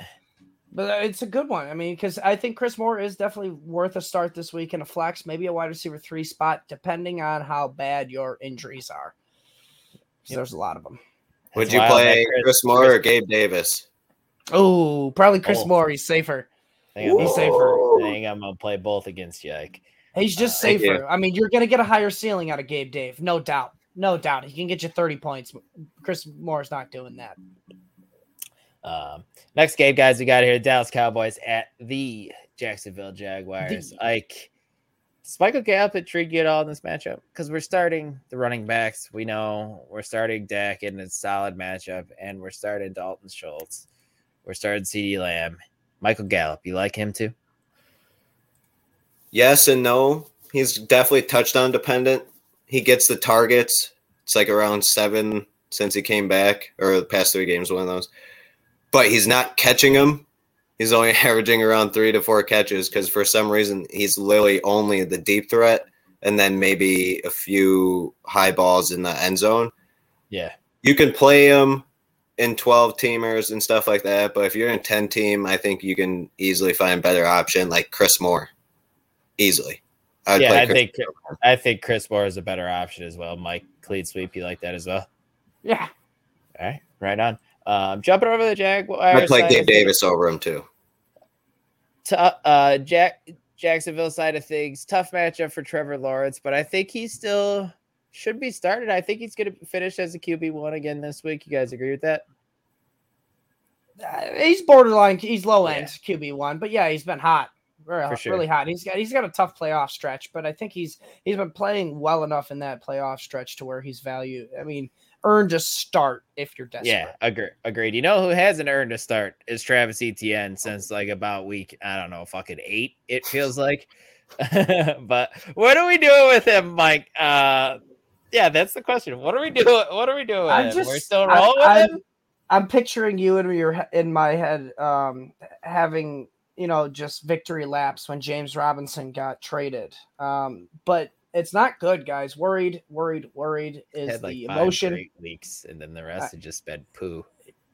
But uh, it's a good one. I mean, because I think Chris Moore is definitely worth a start this week in a flex, maybe a wide receiver three spot, depending on how bad your injuries are. 'Cause Yep. There's a lot of them. Would That's you play Chris Moore or Gabe Davis? Oh, probably Chris Oh. Moore. He's safer. I think He's safer. I think I'm gonna play both against you. Like, He's just Uh, safer. I mean, you're going to get a higher ceiling out of Gabe Dave, no doubt. No doubt. He can get you 30 points. Chris Moore's not doing that. Um, next game, guys, we got here Dallas Cowboys at the Jacksonville Jaguars. The- Like, does Michael Gallup intrigue you at all in this matchup? Because we're starting the running backs. We know we're starting Dak in a solid matchup, and we're starting Dalton Schultz. We're starting CeeDee Lamb. Michael Gallup, you like him too? Yes and no. He's definitely touchdown dependent. He gets the targets. It's like around seven since he came back, or the past three games, one of those. But he's not catching them. He's only averaging around three to four catches because for some reason he's literally only the deep threat and then maybe a few high balls in the end zone. Yeah. You can play him in 12 teamers and stuff like that, but if you're in 10 team, I think you can easily find a better option like Chris Moore. Easily. I'd yeah, I Chris think Moore. I think Chris Moore is a better option as well. Mike Cleat Sweep, you like that as well? Yeah. All right, right on. Um, jumping over the Jaguars. I'd play side Gabe Davis over him too. to, uh Jack Jacksonville side of things, tough matchup for Trevor Lawrence, but I think he still should be started. I think he's going to finish as a QB one again this week. You guys agree with that? Uh, he's borderline. He's low Yeah. end QB one, but yeah, he's been hot, really, For sure. really hot. He's got he's got a tough playoff stretch, but I think he's he's been playing well enough in that playoff stretch to where he's value. I mean, earned a start if you're desperate. Yeah, agree, agreed. You know who hasn't earned a start is Travis Etienne since like about week I don't know, fucking eight. It feels like. but what are we doing with him, Mike? Uh, yeah, that's the question. What are we doing? What are we doing? I'm just We're still I- rolling with I'm- him. I'm picturing you in your he- in my head, um, having you know just victory laps when James Robinson got traded. Um, but it's not good, guys. Worried, worried, worried is like the five emotion. weeks, and then the rest had just been poo.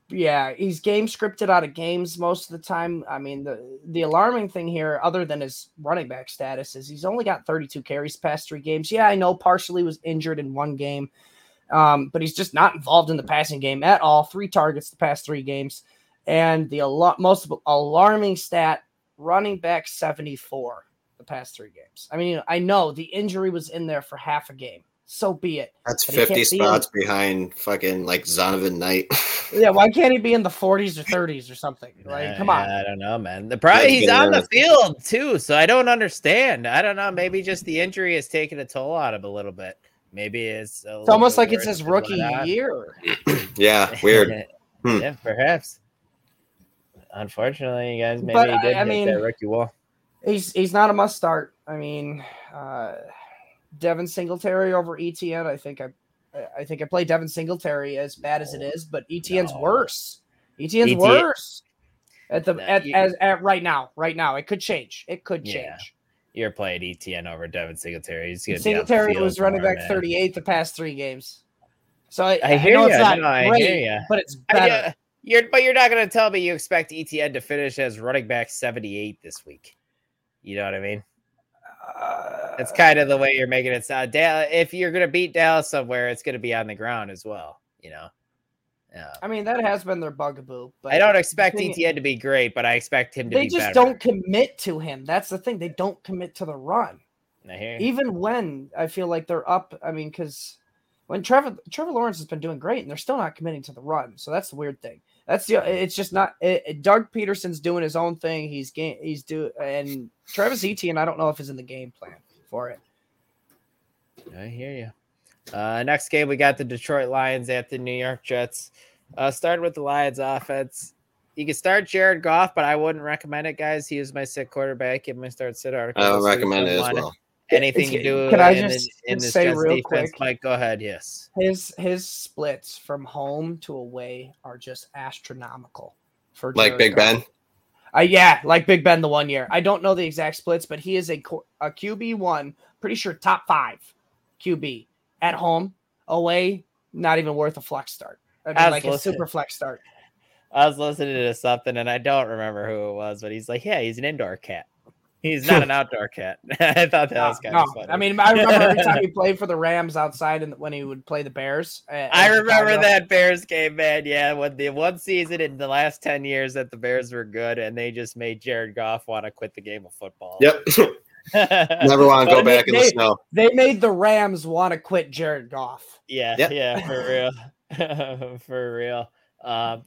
yeah, he's game scripted out of games most of the time. I mean, the the alarming thing here, other than his running back status, is he's only got 32 carries past three games. Yeah, I know partially was injured in one game, um, but he's just not involved in the passing game at all. Three targets the past three games, and the al- most alarming stat: running back 74 the past three games. I mean, you know, I know the injury was in there for half a game so be it. That's 50 spots behind fucking like Zonovan Knight. yeah, why can't he be in the 40s or 30s or something? Like, come on. I don't know, man. The problem he's on the field too, so I don't understand. I don't know. Maybe just the injury has taken a toll on him a little bit. Maybe it's it's almost like it's his rookie year. yeah, weird. hmm. Yeah, perhaps. Unfortunately, you guys, maybe but, he did I mean, that rookie wall. He's he's not a must start. I mean, uh, Devin Singletary over Etienne. I think I, I think I play Devin Singletary as bad as it oh, but Etienne's no. worse. Etienne's Etienne. worse at the no, at, you, as at right now. Right now, it could change. It could change. Yeah. You're playing Etienne over Devin Singletary. He's Singletary was running back 38 the past three games. So I, I hear I you. No, I great, hear you. But it's better. I, you're, but you're not going to tell me you expect Etienne to finish as running back 78 this week. You know what I mean? Uh, it's kind of the way you're making it sound. Dallas, if you're going to beat Dallas somewhere, it's going to be on the ground as well. You know. Yeah. I mean, that has been their bugaboo. But I don't expect Etienne to be great, but I expect him to they be. They just better. don't commit to him. That's the thing. They don't commit to the run. Even when I feel like they're up. I mean, because when Trevor Trevor Lawrence has been doing great, and they're still not committing to the run. So that's the weird thing. That's the. It's just not. It, Doug Pederson's doing his own thing. He's game. He's do and Travis Etienne. I don't know if is in the game plan for it. I hear you. Uh, next game, we got the Detroit Lions at the New York Jets. Uh, started with the Lions offense. You can start Jared Goff, but I wouldn't recommend it, guys. He is my sick quarterback. Give my start sit article. I don't recommend it as well. Anything to do can I just in, in this say real defense, quick? Mike, go ahead. Yes. His his splits from home to away are just astronomical. For like Jared Big Goff. Ben. Uh, yeah, like Big Ben the one year. I don't know the exact splits, but he is a a QB one, pretty sure top five QB at home, away, not even worth a flex start. I mean, like a super flex start. I was listening to something and I don't remember who it was, but he's like, "Yeah, he's an indoor cat." He's not an outdoor cat. I thought that no, was kind no. of funny. I mean, I remember every time he played for the Rams outside, and when he would play the Bears. I remember that Bears game, man. Yeah, when the one season in the last ten years that the Bears were good, and they just made Jared Goff want to quit the game of football. Yep. Never want to go back they, in the snow. They made the Rams want to quit Jared Goff. Yeah, yep. yeah, for real, for real. Uh,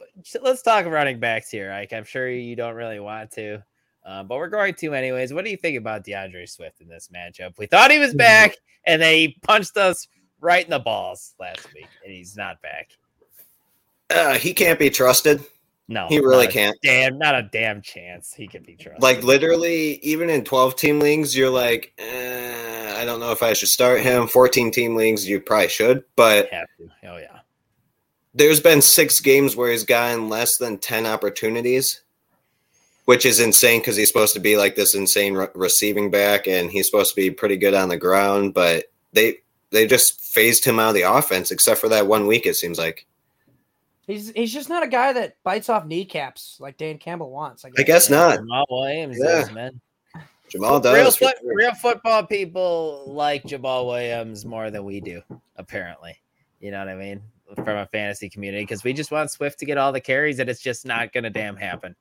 let's talk running backs here, Ike. I'm sure you don't really want to. Uh, but we're going to anyways. What do you think about D'Andre Swift in this matchup? We thought he was mm-hmm. back, and then he punched us right in the balls last week, and he's not back. Uh, he can't be trusted. No, he really can't. Damn, not a damn chance. He can be trusted. Like literally, even in twelve team leagues, you're like, eh, I don't know if I should start him. Fourteen team leagues, you probably should, but oh yeah. There's been six games where he's gotten less than ten opportunities which is insane because he's supposed to be like this insane re- receiving back and he's supposed to be pretty good on the ground but they they just phased him out of the offense except for that one week it seems like. He's he's just not a guy that bites off kneecaps like dan campbell wants i guess, I guess not. Jamaal williams yeah. does man. Jamaal does real, real football people like jamaal williams more than we do apparently. You know what i mean? From a fantasy community because we just want swift to get all the carries and it's just not gonna damn happen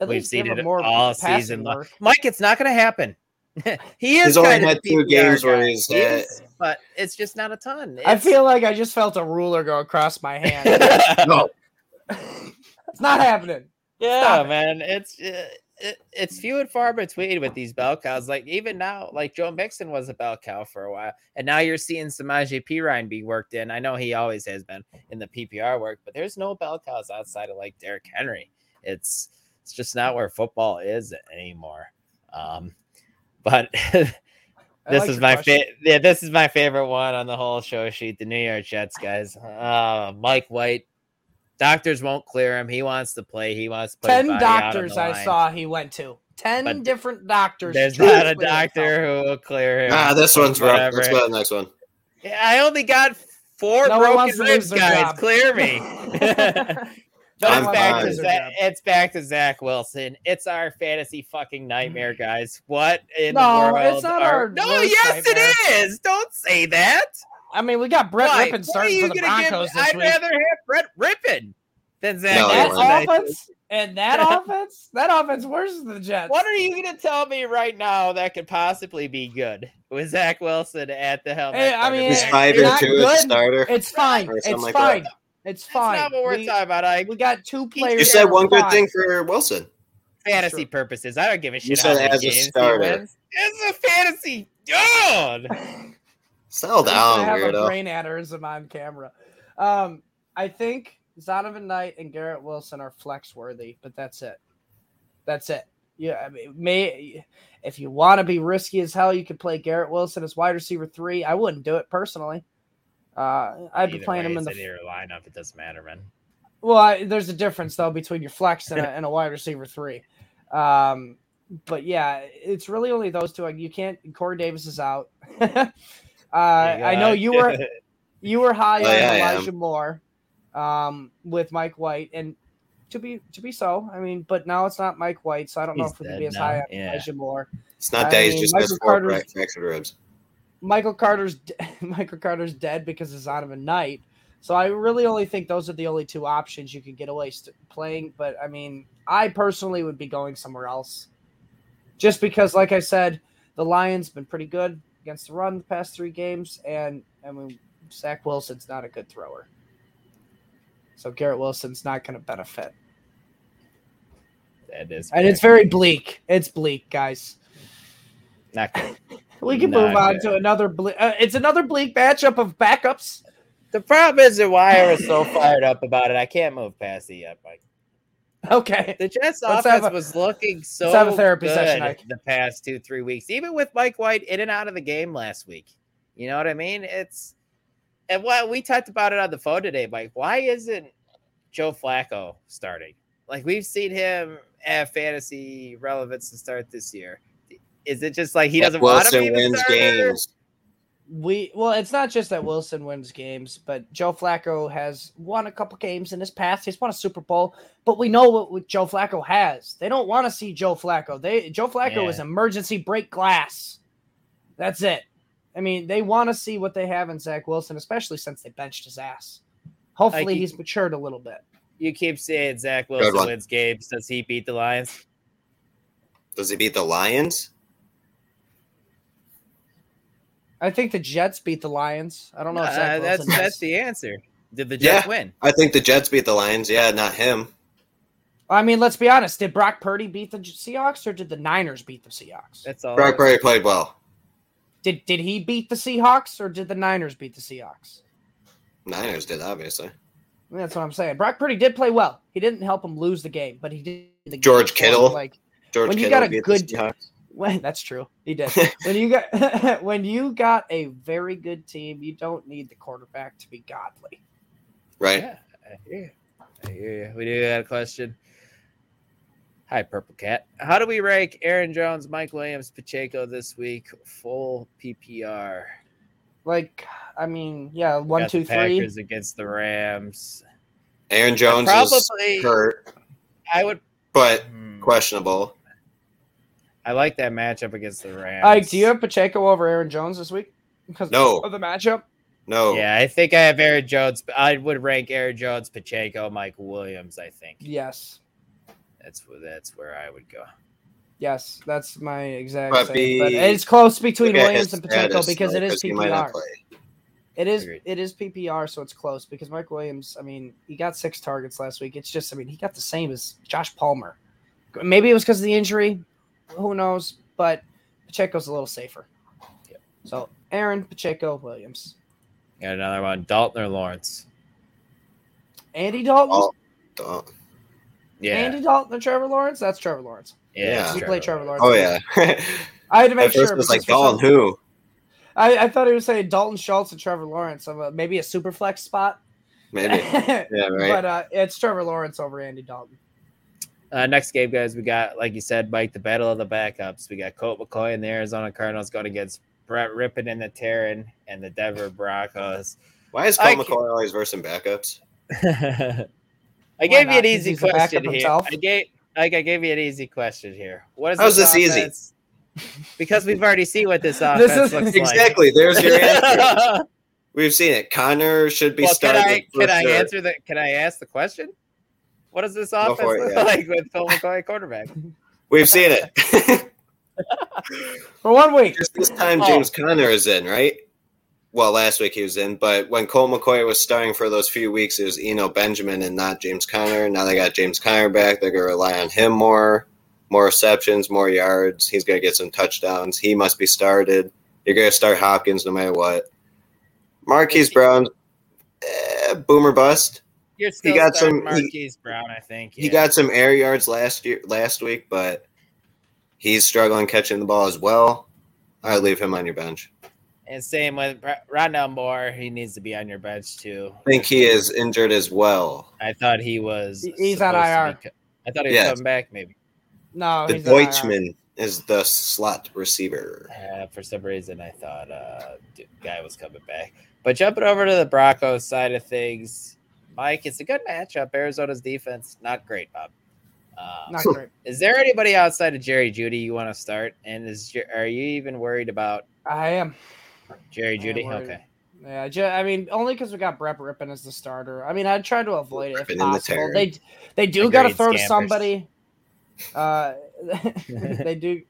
at We've seen it all season long. Mike, it's not going to happen. he is he's only had two games where he's had, but it's just not a ton. It's, I feel like I just felt a ruler go across my hand. no, it's not happening. Yeah, man, it's uh, it, it's few and far between with these bell cows. Like even now, like Joe Mixon was a bell cow for a while, and now you're seeing Samaje Perine be worked in. I know he always has been in the PPR work, but there's no bell cows outside of like Derrick Henry. It's it's just not where football is anymore. Um, but this like is my favorite. Yeah, this is my favorite one on the whole show sheet. The New York Jets guys. Uh, Mike White. Doctors won't clear him. He wants to play. He wants to play. Ten doctors I saw he went to. Ten but different doctors. There's not a doctor who will clear him. Ah, this one's rough. Let's go to the next one. Yeah, I only got four no broken ribs, guys. Clear me. But I'm it's back, to. Zach, it's back to Zach Wilson. It's our fantasy fucking nightmare, guys. What in No, the world? it's not are- our no, yes, nightmare. it is. Don't say that. I mean, we got Brett Why? Rypien starting for the gonna give- Broncos this I'd week. rather have Brett Rypien than Zach No, that Wilson. wouldn't. offense and that offense, that offense worse than the Jets. What are you going to tell me right now that could possibly be good with Zach Wilson at the helm? Hey, I mean, He's it's five not and two as good. a starter. It's fine. It's like fine. that. It's That's fine. not what we're we, talking about. I we got two players. You said one good fine. thing for Wilson. fantasy True. purposes. I don't give a shit. You said as a games starter. wins. It's a fantasy. God. Settle down, I have a brain aneurysm on camera. Um, I think Zonovan Knight and Garrett Wilson are flex worthy, but that's it. That's it. Yeah, I mean, may if you want to be risky as hell, you could play Garrett Wilson as wide receiver three. I wouldn't do it personally. Uh, I'd be playing way, him in it's the your lineup. It doesn't matter, man. Well, I, there's a difference though between your flex and a, and a wide receiver three. Um, but yeah, it's really only those two. You can't. Corey Davis is out. uh, I know you were you were high Oh, on yeah, Elijah Moore, um, with Mike White, and to be to be so. I mean, but now it's not Mike White, so I don't know if we can be as now, high on yeah. Elijah Moore. It's not I that he's mean, just Michael has four Carter's- fra- fractured ribs. Michael Carter's Michael Carter's dead because he's out of Zonovan Knight. So I really only think those are the only two options you can get away st- playing. But I mean, I personally would be going somewhere else, just because, like I said, the Lions been pretty good against the run the past three games, and I mean Zach Wilson's not a good thrower, so Garrett Wilson's not going to benefit. That is, And it's very bleak. It's bleak, guys. not good. We can Not move on good. to another. Ble- uh, it's another bleak matchup of backups. The problem is that why I was so fired up about it. I can't move past it yet, Mike. Okay. The Jets Let's offense a- was looking so let's have a therapy good session, Ike. the past two, three weeks, even with Mike White in and out of the game last week. You know what I mean? It's and what we talked about it on the phone today, Mike. Why isn't Joe Flacco starting? Like we've seen him have fantasy relevance to start this year. Is it just like he doesn't want to Wilson be the wins games. We well, it's not just that Wilson wins games, but Joe Flacco has won a couple games in his past. He's won a Super Bowl, but we know what, what Joe Flacco has. They don't want to see Joe Flacco. They Joe Flacco Yeah. is emergency break glass. That's it. I mean, they want to see what they have in Zach Wilson, especially since they benched his ass. Hopefully, keep- he's matured a little bit. You keep saying Zach Wilson wins games. Does he beat the Lions? Does he beat the Lions? I think the Jets beat the Lions. I don't know if Zach Uh, that's Wilson that's does. the answer. Did the Jets Yeah. win? I think the Jets beat the Lions. Yeah, not him. I mean, let's be honest. Did Brock Purdy beat the Seahawks or did the Niners beat the Seahawks? That's all. Brock Purdy played well. Did did he beat the Seahawks or did the Niners beat the Seahawks? Niners did, obviously. That's what I'm saying. Brock Purdy did play well. He didn't help him lose the game, but he did. The George game. Kittle? like George When you Kittle got a good- the Seahawks. When, that's true. He did. when you got when you got a very good team, you don't need the quarterback to be godly. right? Yeah, I hear you. I hear you. We do got a question. Hi, Purple Cat. How do we rank Aaron Jones, Mike Williams, Pacheco this week? Full PPR. Like, I mean, yeah, one, Got two, the three. Packers against the Rams. Aaron Jones is Probably. hurt, I would. but hmm, questionable. I like that matchup against the Rams. Ike, do you have Pacheco over Aaron Jones this week? Because No. of the matchup. No. Yeah, I think I have Aaron Jones. I would rank Aaron Jones, Pacheco, Mike Williams. I think Yes, that's where that's where I would go. yes, that's my exact But same. be- but it's close between Williams and Pacheco because it is he might PPR. It is Agreed. it is PPR, so it's close because Mike Williams. I mean, he got six targets last week. It's just, I mean, he got the same as Josh Palmer. Maybe it was because of the injury. Who knows? But Pacheco's a little safer. Yep. So Aaron Pacheco Williams, Got another one. Dalton or Lawrence? Andy Dalton, Oh, don't- Yeah. Andy Dalton, or Trevor Lawrence. That's Trevor Lawrence. yeah. Yeah. We play Trevor Lawrence. oh yeah. I had to make At first sure. it was like Dalton who? I, I thought he was saying Dalton Schultz and Trevor Lawrence. Of a, maybe a super flex spot. Maybe. Yeah, right. But uh, it's Trevor Lawrence over Andy Dalton. Uh, next game, guys, we got, like you said, Mike, the battle of the backups. We got Colt McCoy and the Arizona Cardinals going against Brett Rypien and the Terran and the Denver Broncos. Why is I Colt can't- McCoy always versing backups? I Why gave you an easy he's the backup question here. himself? I gave like I gave you an easy question here. What is How's this easy? offense- Because we've already seen what this This offense is- looks like. Exactly. There's your answer. We've seen it. Conner should be well, can starting. I for can I sure. answer the can I ask the question? What does this Go offense it, look yeah. like with Phil McCoy quarterback? We've seen it. For one week. Just this time, Oh. James Conner is in, right? Well, last week he was in, but when Colt McCoy was starting for those few weeks, it was Eno Benjamin and not James Conner. Now they got James Conner back. They're going to rely on him more, more receptions, more yards. He's going to get some touchdowns. He must be started. You're going to start Hopkins no matter what. Marquise Brown, eh, boomer bust. You're still got starting some- he- Marquise Brown, I think. He got some air yards last year, last week, but he's struggling catching the ball as well. I leave him on your bench. and same with Ro- Rondale Moore. He needs to be on your bench too. I think he is injured as well. I thought he was. He's on IR. be I thought he was Yes. coming back maybe. No, The he's on IR. Deutschman is the slot receiver. Uh, for some reason, I thought uh, d- guy was coming back. But jumping over to the Broncos side of things, Mike, it's a good matchup. Arizona's defense, not great, Bob. Um, Not great. is there anybody outside of Jerry Jeudy you want to start? And is are you even worried about I am. Jerry I am Jeudy? worried. Okay. Yeah, I mean, only because we got Brett Rypien as the starter. I mean, I tried to avoid it if Rypien in the possible. They they do got to Agreed, throw to Scampers. somebody. Uh, they do.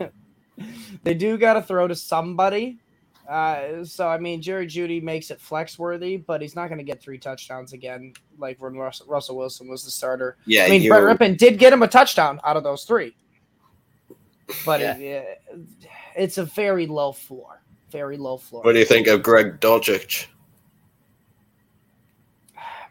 they do got to throw to somebody. Uh, so I mean, Jerry Jeudy makes it flex worthy, but he's not going to get three touchdowns again, like when Russ- Russell Wilson was the starter. Yeah, I mean, you, Brett Rypien did get him a touchdown out of those three, but Yeah. it, it's a very low floor. Very low floor. what do you think of Greg Dulcich?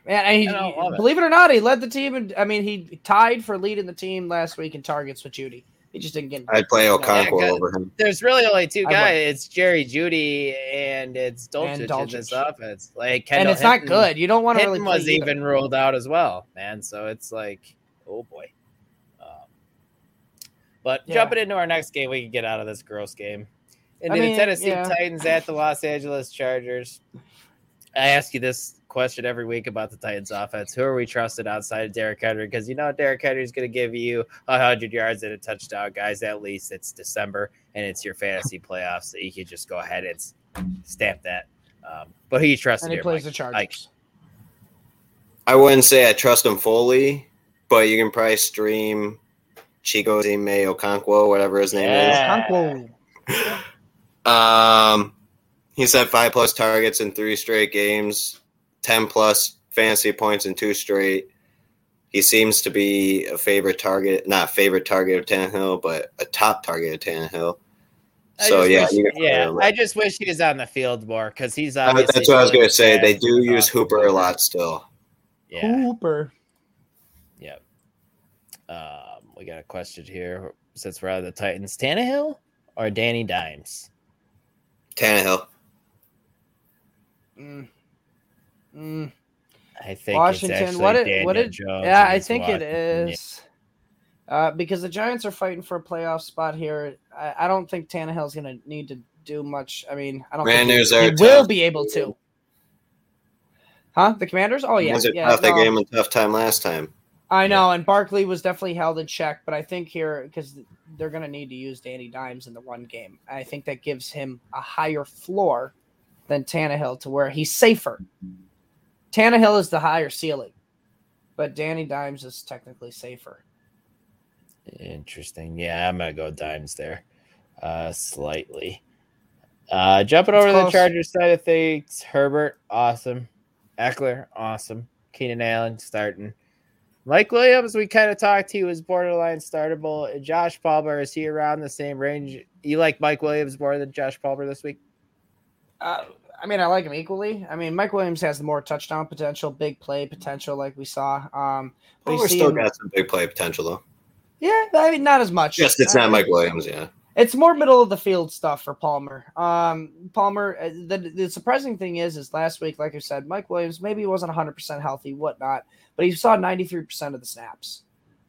Man, and he, I it. believe it or not, he led the team. And I mean, he tied for leading the team last week in targets with Jeudy. He just didn't get. I'd play Okonkwo Yeah, over him. There's really only two guys. It's Jerry Jeudy and it's Dulcich, And in Dulcich. this offense. Like and Kendall it's not good. You don't want to Hinton really. play was either. even ruled out as well, man. So it's like, oh boy. Um, but Yeah. jumping into our next game, we can get out of this gross game. Into I mean, the Tennessee yeah. Titans at the Los Angeles Chargers. I ask you this question every week about the Titans offense. Who are we trusted outside of Derrick Henry? Because you know Derrick Henry is going to give you hundred yards and a touchdown, guys. At least it's December and it's your fantasy playoffs, so you can just go ahead and stamp that. Um, but who you trusted and he here, plays Mike? the Chargers. Ike. I wouldn't say I trust him fully, but you can probably stream Chigoziem Okonkwo, whatever his name Yeah. Okonkwo. is. Um, he's had five plus targets in three straight games, ten plus fantasy points in two straight. He seems to be a favorite target, not favorite target of Tannehill, but a top target of Tannehill. I So yeah, wish- yeah. I just wish he was on the field more because he's Uh, obviously. that's what I was going to say. They do use. Hooper a lot still. Yeah, Hooper. yeah. Um, we got a question here since we're out of the Titans: Tannehill or Danny Dimes? Tannehill. Mm. Mm. I think Washington. It's What it? What did? Jones Yeah, I think it Washington. is. Uh, because the Giants are fighting for a playoff spot here. I, I don't think Tannehill's going to need to do much. I mean, I don't Commanders think he, he will be able to. Huh? The Commanders? Oh yeah, Was it yeah. tough? They no. gave him a tough time last time. I know, and Barkley was definitely held in check, but I think here because they're going to need to use Danny Dimes in the one game. I think that gives him a higher floor than Tannehill to where he's safer. Tannehill is the higher ceiling, but Danny Dimes is technically safer. Interesting. Yeah, I'm gonna go Dimes there, uh, slightly. Uh, jumping over to the close. Chargers side of things, Herbert, awesome. Ekeler, awesome. Keenan Allen starting. Mike Williams, we kind of talked. He was borderline startable. And Josh Palmer, is he around the same range? You like Mike Williams more than Josh Palmer this week? Uh, I mean, I like him equally. I mean, Mike Williams has the more touchdown potential, big play potential, like we saw. Um, but see still got some big play potential though. yeah, I mean, not as much. Yes, it's not Uh, Mike Williams. Yeah, It's more middle of the field stuff for Palmer. Um, Palmer. uh, The, the surprising thing is, is last week, like I said, Mike Williams maybe he wasn't 100 percent healthy, whatnot, but he saw 93 percent of the snaps.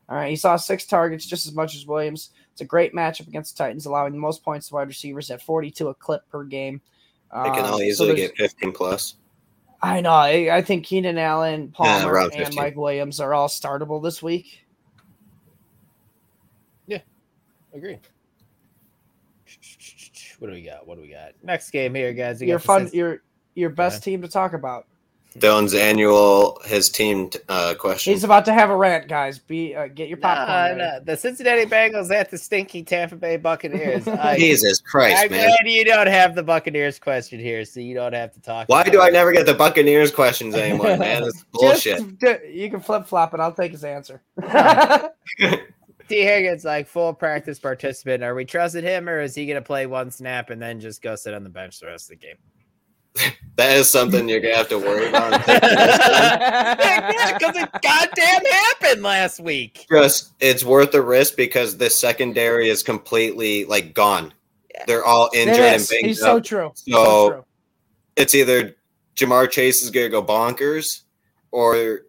All right, he saw six targets, just as much as Williams. It's a great matchup against the Titans, allowing the most points to wide receivers at 42 a clip per game. They can Um, all so easily there's- get 15 plus. I know. I, I think Keenan Allen, Palmer, around and Mike Williams are all startable this week. Yeah, agree. What do we got? What do we got? Next game here, guys. We Your got fun, your your best ahead. team to talk about. Dylan's annual his team uh, question. He's about to have a rant, guys. Be uh, get your popcorn. Nah, ready. nah, The Cincinnati Bengals at the stinky Tampa Bay Buccaneers. I, Jesus Christ, I'm man! glad you don't have the Buccaneers question here, so you don't have to talk. Why about do I never get the Buccaneers questions anymore, man? It's bullshit. Just, you can flip flop it. I'll take his answer. Tee Higgins, like full practice participant. Are we trusting him, or is he going to play one snap and then just go sit on the bench the rest of the game? That is something you're gonna have to worry about. yeah, because it goddamn happened last week. Just it's worth the risk because the secondary is completely like gone. They're all It injured and banged He's so true. So- so true. it's either Ja'Marr Chase is gonna go bonkers or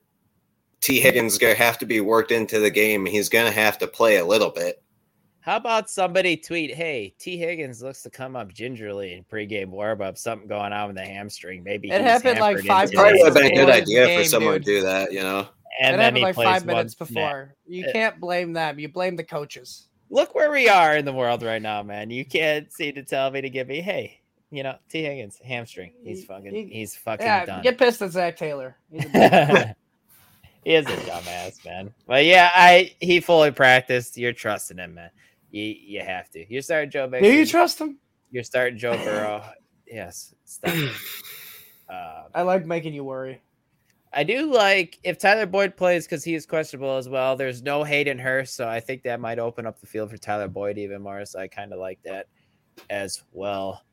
Tee Higgins is gonna have to be worked into the game. He's gonna have to play a little bit. How about somebody tweet, "Hey, Tee Higgins looks to come up gingerly in pregame warm-up. Something going on with the hamstring. Maybe It happened, like, five into Probably it." would have been a good Before the idea for someone dude. to do that, you know. and it then happened he like plays five one minutes snap. before. You Uh, can't blame them. You blame the coaches. Look where we are in the world right now, man. You can't seem to tell me to give me, hey, you know, Tee Higgins hamstring. He's fucking. he- he's fucking Yeah, done. get pissed at Zac Taylor. He's a he is a dumbass, man. But yeah, I he fully practiced. You're trusting him, man. You you have to. You're starting Joe Do you trust him? You're starting Joe Burrow. yes. Stop. Uh, I like making you worry. I do like if Tyler Boyd plays because he is questionable as well. There's no Hayden Hurst, so I think that might open up the field for Tyler Boyd even more. So I kind of like that as well.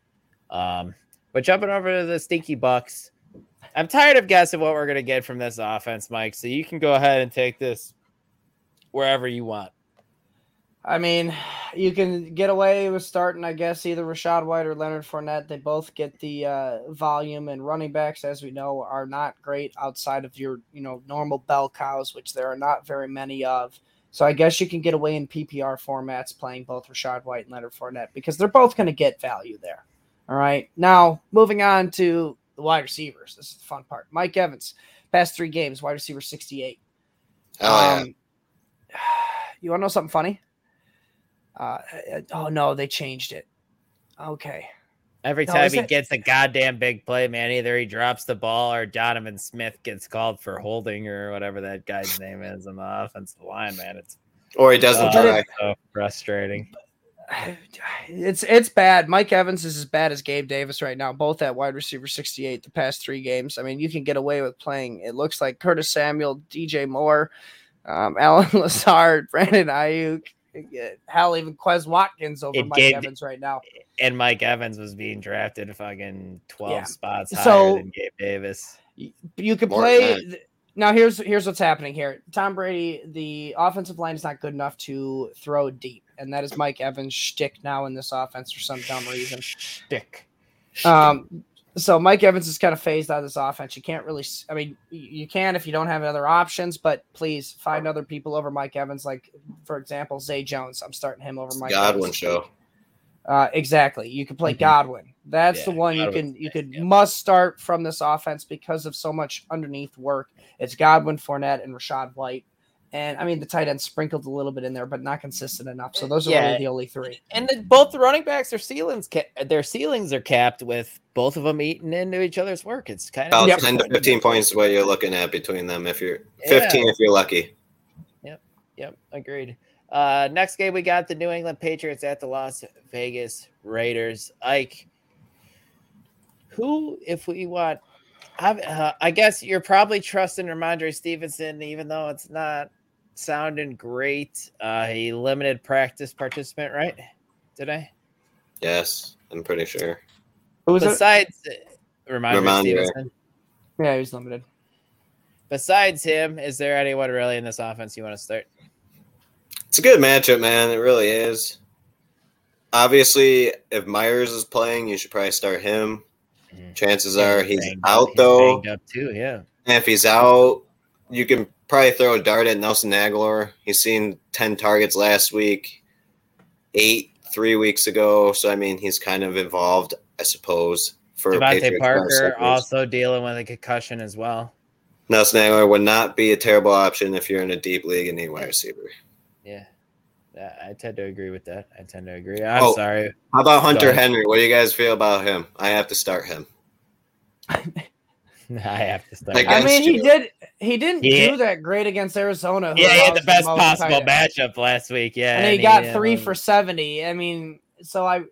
Um, but jumping over to the Stinky Bucks, I'm tired of guessing what we're gonna get from this offense, Mike. So you can go ahead and take this wherever you want. I mean, you can get away with starting, I guess, either Rachaad White or Leonard Fournette. They both get the uh, volume, and running backs, as we know, are not great outside of your, you know, normal bell cows, which there are not very many of. So I guess you can get away in PPR formats playing both Rachaad White and Leonard Fournette because they're both going to get value there. All right. Now moving on to the wide receivers. This is the fun part. Mike Evans, past three games, wide receiver sixty-eight. Oh Um, you want to know something funny? Uh, oh no, they changed it. Okay. Every No, time is he it- gets a goddamn big play, man, either he drops the ball or Donovan Smith gets called for holding or whatever that guy's name is on the offensive line, man. It's yeah. Or he doesn't uh, try. so frustrating. It's it's bad. Mike Evans is as bad as Gabe Davis right now, both at wide receiver 68 the past three games. I mean, you can get away with playing. It looks like Curtis Samuel, DJ Moore, um, Allen Lazard, Brandon Aiyuk, hell, even Quez Watkins over It Mike gave- Evans right now. And Mike Evans was being drafted fucking 12 Yeah. spots higher So- than Gabe Davis. you can More play than th- now here's here's what's happening here tom brady the offensive line is not good enough to throw deep and that is mike evans shtick now in this offense for some dumb reason Stick. um so mike evans is kind of phased out of this offense you can't really, I mean you can if you don't have other options but please find other people over mike evans like for example zay jones i'm starting him over mike Godwin evans. show. Uh, exactly. You can play Mhm. Godwin. That's the Yeah, one you can you could yeah. must start from this offense because of so much underneath work. It's Godwin, Fournette, and Rachaad White. And I mean the tight end sprinkled a little bit in there, but not consistent enough. So those are Yeah. really the only three. And then both the running backs, their ceilings, ca- their ceilings are capped with both of them eating into each other's work. It's kind of About Yep. 10 to 15 points is what you're looking at between them. If you're 15, if you're lucky. Yep, Yep. agreed. Uh, next game we got the New England Patriots at the Las Vegas Raiders. Ike, who, if we want, I, uh, I guess you're probably trusting Rhamondre Stevenson, even though it's not sounding great. Uh, he limited practice participant, right? Did I? Yes, I'm pretty sure. Who was it? Besides uh, Rhamondre, Rhamondre. Stevenson, Yeah, he's limited. besides him, is there anyone really in this offense you want to start? It's a good matchup, man. It really is. Obviously, if Meyers is playing, you should probably start him. Mhm. Chances Yeah, are he's he's banged- out he's though. banged up too, yeah. And if he's out, you can probably throw a dart at Nelson Agholor. He's seen 10 targets last week, eight three weeks ago. So, I mean, he's kind of involved, I suppose, for DeVante Patriots Parker also dealing with a concussion as well. Nelson Agholor would not be a terrible option if you're in a deep league and need wide receiver. Yeah. Yeah, I tend to agree with that. I tend to agree. I'm Oh. sorry. How about Hunter ahead. Henry? What do you guys feel about him? I have to start him. I have to start. Like, I mean, he you. did. He didn't Yeah. do that great against Arizona. who yeah, he had the best most possible tight- matchup last week. Yeah, and he got uh, three for seventy. I mean, so I,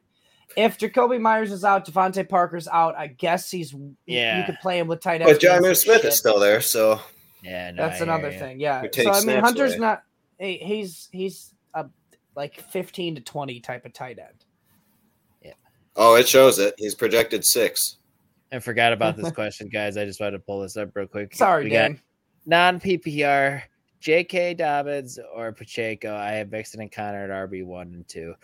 if Jakobi Meyers is out, DeVante Parker's out. I guess he's Yeah. You could play him with tight end. But John against Smith shit. is still there, so Yeah, no, That's another ya. thing. Yeah. So I mean, Hunter's away. not. He, he's he's a like fifteen to twenty type of tight end. Yeah. Oh, it shows it. He's projected six. I forgot about this question, guys. I just wanted to pull this up real quick. Sorry, we Dan. non PPR, J.K. Dobbins or Pacheco. I have Mixon and Conner at RB one and two.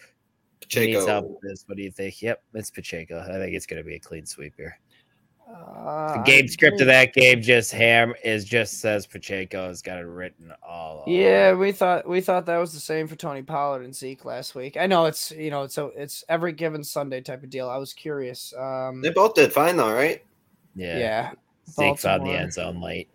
Who needs help with this? What do you think? Yep, it's Pacheco. I think it's going to be a clean sweep here. Uh, The game I script of that game just ham is just says Pacheco has got it written all. over. Yeah, we thought we thought that was the same for Tony Pollard and Zeke last week. I know it's you know it's a, it's every given Sunday type of deal. I was curious. Um, They both did fine though, right? yeah. yeah. Zeke found the end zone late.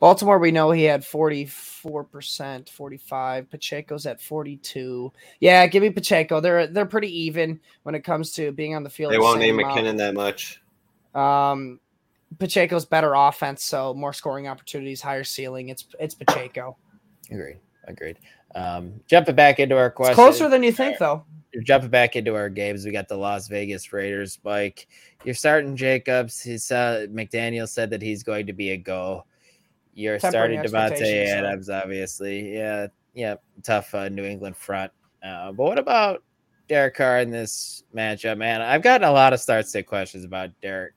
Baltimore, we know he had 44%, 45. Pacheco's at 42. Yeah, give me Pacheco. They're they're pretty even when it comes to being on the field. They the won't same name amount. McKinnon that much. Um, Pacheco's better offense, so more scoring opportunities, higher ceiling. It's it's Pacheco. Agreed. Agreed. Um, jumping back into our It's question. closer than you think, though. jumping back into our games, we got the Las Vegas Raiders. Mike, you're starting Jacobs. He's uh, McDaniel said that he's going to be a go. You're Tempering starting Davante expectations, so- Adams, obviously. Yeah, yeah, tough uh, New England front. Uh, but what about Derek Carr in this matchup, man? I've gotten a lot of start sit questions about Derek.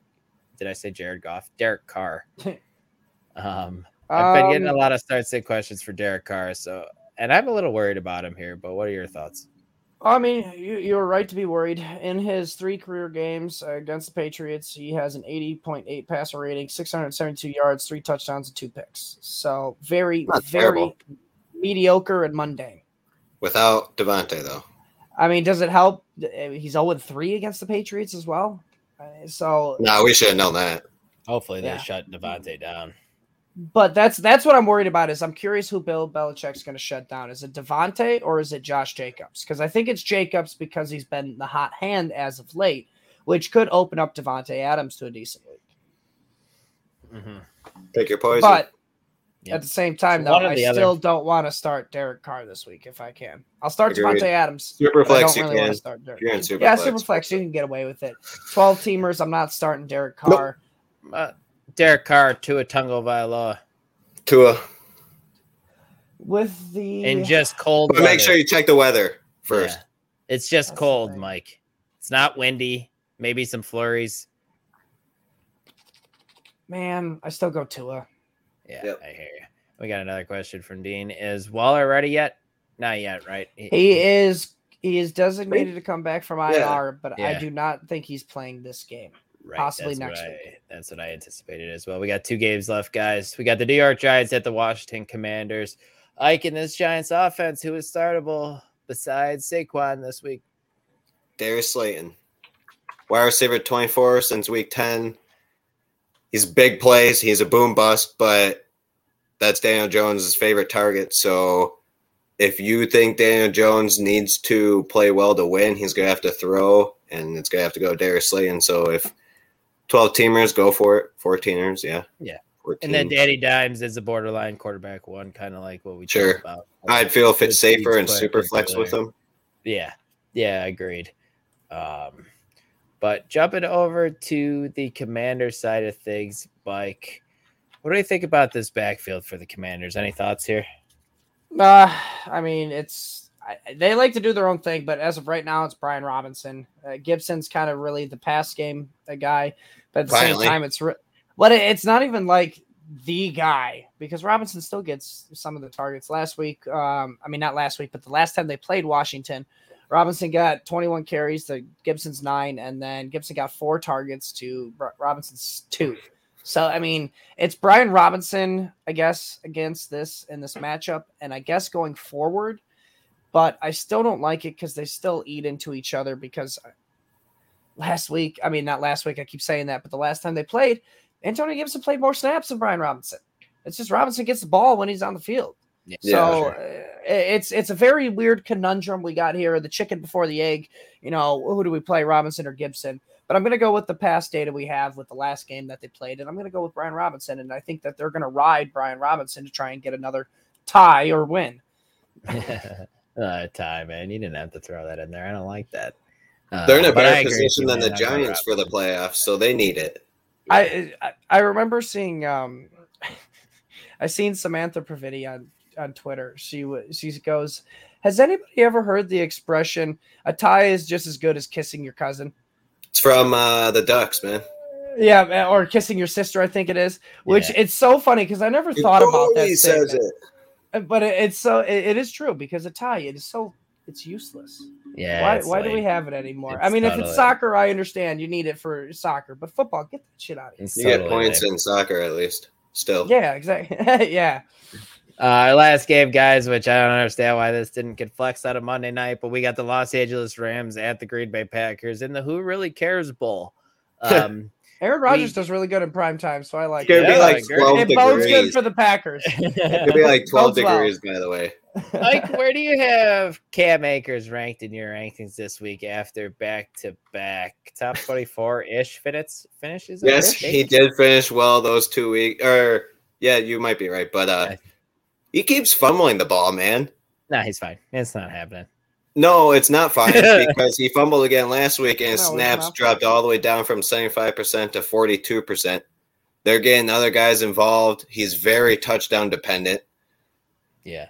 Did I say Jared Goff? Derek Carr. um, I've been getting a Um, lot of start sit questions for Derek Carr, so and I'm a little worried about him here. But what are your thoughts? I mean, you, you're right to be worried. In his three career games uh, against the Patriots, he has an 80.8 passer rating, 672 yards, three touchdowns, and two picks. So very, Not very terrible. mediocre and mundane. Without Davante though. I mean, does it help? He's 0 3 against the Patriots as well. So, No, we should have known that. Hopefully, they Yeah. shut Davante down. but that's that's what I'm worried about. Is I'm curious who Bill Belichick's going to shut down. Is it Davante or is it Josh Jacobs? Because I think it's Jacobs because he's been the hot hand as of late, which could open up Davante Adams to a decent league. Mm-hmm. Pick your poison. But Yep. at the same time, So though, I the other. still don't want to start Derek Carr this week if I can. I'll start Agreed. Davante Adams. Super but I don't you really want can. to start Derek. You're in super yeah, flex. super flex. You can get away with it. Twelve teamers. I'm not starting Derek Carr. Uh, Derek Carr to a Tungo Vailoa Tua. With the and just cold. But make sure you check the weather first. Yeah. It's just That's cold, thing. Mike. It's not windy. Maybe some flurries. man, I still go Tua. Yeah, Yep. I hear you. We got another question from Dean. Is Waller ready yet? Not yet, right? He is he is designated to come back from IR, Yeah. but I do not think he's playing this game. Right, possibly that's next what week. I, that's what I anticipated as well. We got two games left, guys. We got the New York Giants at the Washington Commanders. Ike in this Giants offense, who is startable besides Saquon this week? Darius Slayton. Wide receiver 24 since week 10. He's big plays. He's a boom bust, but that's Daniel Jones' favorite target. So if you think Daniel Jones needs to play well to win, he's going to have to throw, and it's going to have to go Darius Slayton. So if 12 teamers, go for it. 14ers, yeah. Yeah. 14. And then Danny Dimes is a borderline quarterback one, kind of like what we Sure. talked about. I'd feel if it's safer and super flex with him. Yeah, yeah, agreed. Um, but jumping over to the commander side of things, Mike, what do you think about this backfield for the commanders? Any thoughts here? Uh, I mean, it's I, they like to do their own thing, but as of right now, it's Brian Robinson. Uh, Gibson's kind of really the pass game uh, guy, but at the Finally. same time, it's re- what it, it's not even like the guy because Robinson still gets some of the targets. Last week, um, I mean not last week, but the last time they played Washington, Robinson got 21 carries to Gibson's nine, and then Gibson got four targets to Robinson's two. So I mean, it's Brian Robinson, I guess, against this in this matchup, and I guess going forward. But I still don't like it because they still eat into each other because uh, last week. I mean, not last week. I keep saying that, but the last time they played, Antonio Gibson played more snaps than Brian Robinson. It's just Robinson gets the ball when he's on the field. Yeah. So sure. uh, it's it's a very weird conundrum we got here. The chicken before the egg. You know, who do we play, Robinson or Gibson? But I'm going to go with the past data we have with the last game that they played, and I'm going to go with Brian Robinson. And I think that they're going to ride Brian Robinson to try and get another tie or win. uh, tie, man. You didn't have to throw that in there. I don't like that. Uh, They're in a better position than the man. I'm going Giants for the playoffs, so they need it. I, I I remember seeing um I seen Samantha Praviti on on Twitter. She was she goes, "Has anybody ever heard the expression a tie is just as good as kissing your cousin?" It's from uh, the Ducks, man. Yeah, or kissing your sister, I think it is. Which Yeah. it's so funny because I never thought about that. He says statement. it. But it, it's so it, it is true because a tie it is so it's useless. Yeah. why it's why do we have it anymore? I It's mean, if it's soccer, I understand you need it for soccer, but football, get that shit out of here. It's You get points lame. in soccer at least. Still, Yeah, exactly. yeah. Uh, our last game, guys, which I don't understand why this didn't get flexed out of Monday night, but we got the Los Angeles Rams at the Green Bay Packers in the Who Really Cares Bowl. Um, Aaron Rodgers We- does really good in prime time, so I like it's gonna it. be like I twelve It bodes good for the Packers. It could be like twelve degrees, by the way. Mike, where do you have Cam Akers ranked in your rankings this week after back to back top 24 ish finishes? Finishes? Yes, he did finish well those two weeks. Or yeah, you might be right, but uh, Yeah. He keeps fumbling the ball, man. Nah, he's fine. It's not happening. No, it's not fine because he fumbled again last week and his No, snaps dropped all the way down from 75% to 42%. They're getting other guys involved. He's very touchdown dependent. Yeah.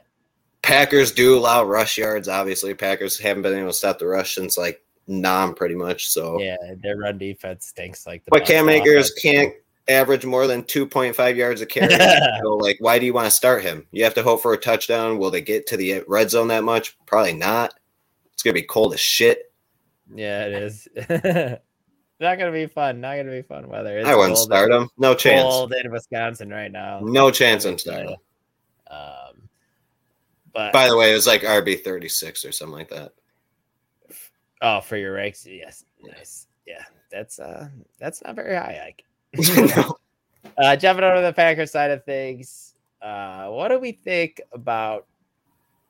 Packers do allow rush yards, obviously. Packers haven't been able to stop the rush since like Nam pretty much. So Yeah. Their run defense stinks like the but Cam Akers can't average more than 2.5 yards a carry. so like why do you want to start him? You have to hope for a touchdown. Will they get to the red zone that much? Probably not. It's gonna be cold as shit. Yeah, it is. not gonna be fun. Not gonna be fun weather. It's I wouldn't start him. No chance. Cold in Wisconsin right now. No chance I'm starting tell him. you. Um, but By the way, it was like RB thirty six or something like that. oh, for your ranks, yes, nice. Yeah, that's uh, that's not very high, Ike. No. Uh, jumping over to the Packers side of things, uh, what do we think about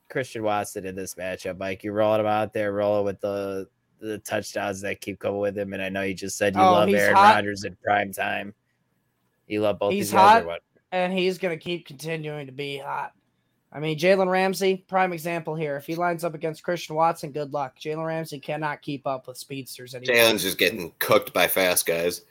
Christian Watson in this matchup, Mike? You're rolling him out there, rolling with the the touchdowns that keep coming with him, and I know you just said you Oh, love Aaron. Rodgers in prime time. You love both He's these guys, hot. what? and he's going to keep continuing to be hot. I mean, Jalen Ramsey, prime example here. If he lines up against Christian Watson, good luck. Jalen Ramsey cannot keep up with speedsters anymore. Jalen's just getting cooked by fast guys.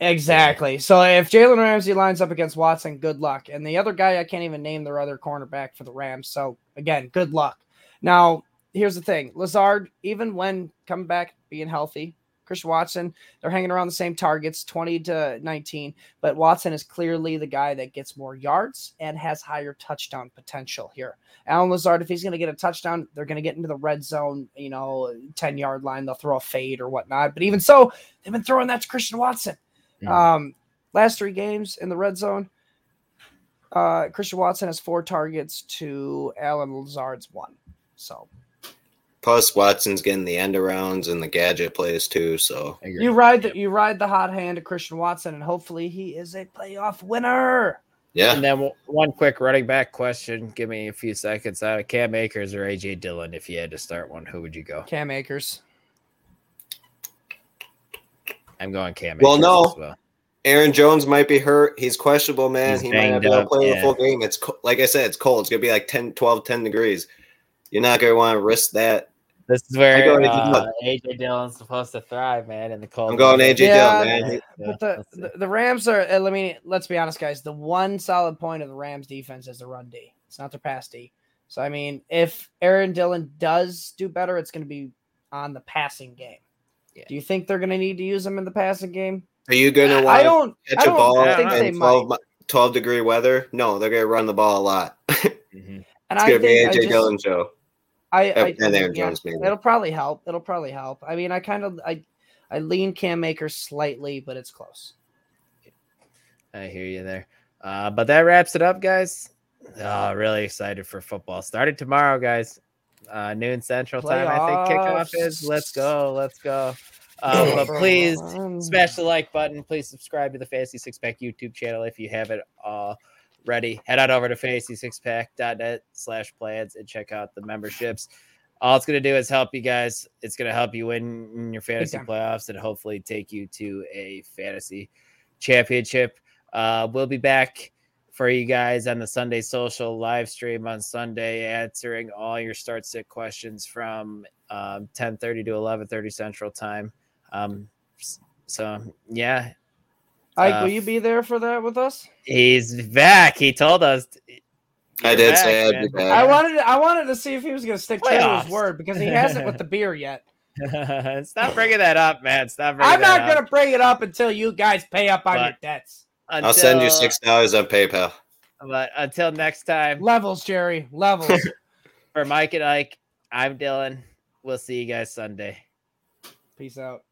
Exactly. So if Jalen Ramsey lines up against Watson, good luck. And the other guy, I can't even name their other cornerback for the Rams. So again, good luck. Now, here's the thing Lazard, even when coming back, being healthy, Chris Watson, they're hanging around the same targets, 20 to 19. But Watson is clearly the guy that gets more yards and has higher touchdown potential here. Allen Lazard, if he's going to get a touchdown, they're going to get into the red zone, you know, 10 yard line. They'll throw a fade or whatnot. But even so, they've been throwing that to Christian Watson. Mhm. Um, last three games in the red zone, uh, Christian Watson has four targets to Allen Lazard's one. So Plus Watson's getting the end arounds and the gadget plays too. So you ride the you ride the hot hand of Christian Watson, and hopefully he is a playoff winner. yeah, And then one quick running back question. Give me a few seconds out of Cam Akers or AJ Dillon. If you had to start one, who would you go? Cam Akers. I'm going Cam. Well, Akers no. well. Aaron Jones might be hurt. He's questionable, man. He's he might not be able to up, play the full game. It's co- like I said, it's cold. It's gonna be like 10, 12, 10 degrees. You're not gonna want to risk that. This is I where go AJ uh, Dillon. AJ Dillon's supposed to thrive, man. In the cold. I'm going. AJ Yeah, Dillon, man. But the, let's the the Rams are. uh, Let me let's be honest, guys. The one solid point of the Rams defense is the run D. It's not their pass D. So I mean, if Aaron Dillon does do better, it's going to be on the passing game. Yeah. Do you think they're going to need to use him in the passing game? Are you gonna I want to don't. Catch a don't ball in 12, 12 degree weather? No, they're gonna run the ball a lot. it's Mhm. And I gonna be think AJ just, Dillon show. I, Uh, I and Aaron yeah, Jones, maybe. It'll probably help. It'll probably help. I mean, I kind of I I lean Cam Akers slightly, but it's close. I hear you there. Uh, but that wraps it up, guys. Oh, really excited for football. Starting tomorrow, guys. Uh, noon Central time. I think kickoff is. Let's go. Let's go. Um, but please smash the like button. Please subscribe to the Fantasy Six Pack YouTube channel if you haven't already. Head on over to fantasy6pack.net slash plans and check out the memberships. All it's going to do is help you guys. It's going to help you win your fantasy time. playoffs and hopefully take you to a fantasy championship. Uh, we'll be back for you guys on the Sunday social live stream on Sunday, answering all your start sit questions from um, 10:30 to 11:30 Central Time. Um, so yeah, Ike, uh, will you be there for that with us? he's back. He told us. I did back, say I'd be man. I wanted to, I wanted to see if he was going to stick true to his word because he hasn't with the beer yet. Stop bringing that up, man. Stop. Bringing I'm not going to bring it up until you guys pay up on your But- dets. I'll send you six dollars on PayPal. But until next time, Levels, Jerry. Levels. for Mike and Ike, I'm Dylan. We'll see you guys Sunday. Peace out.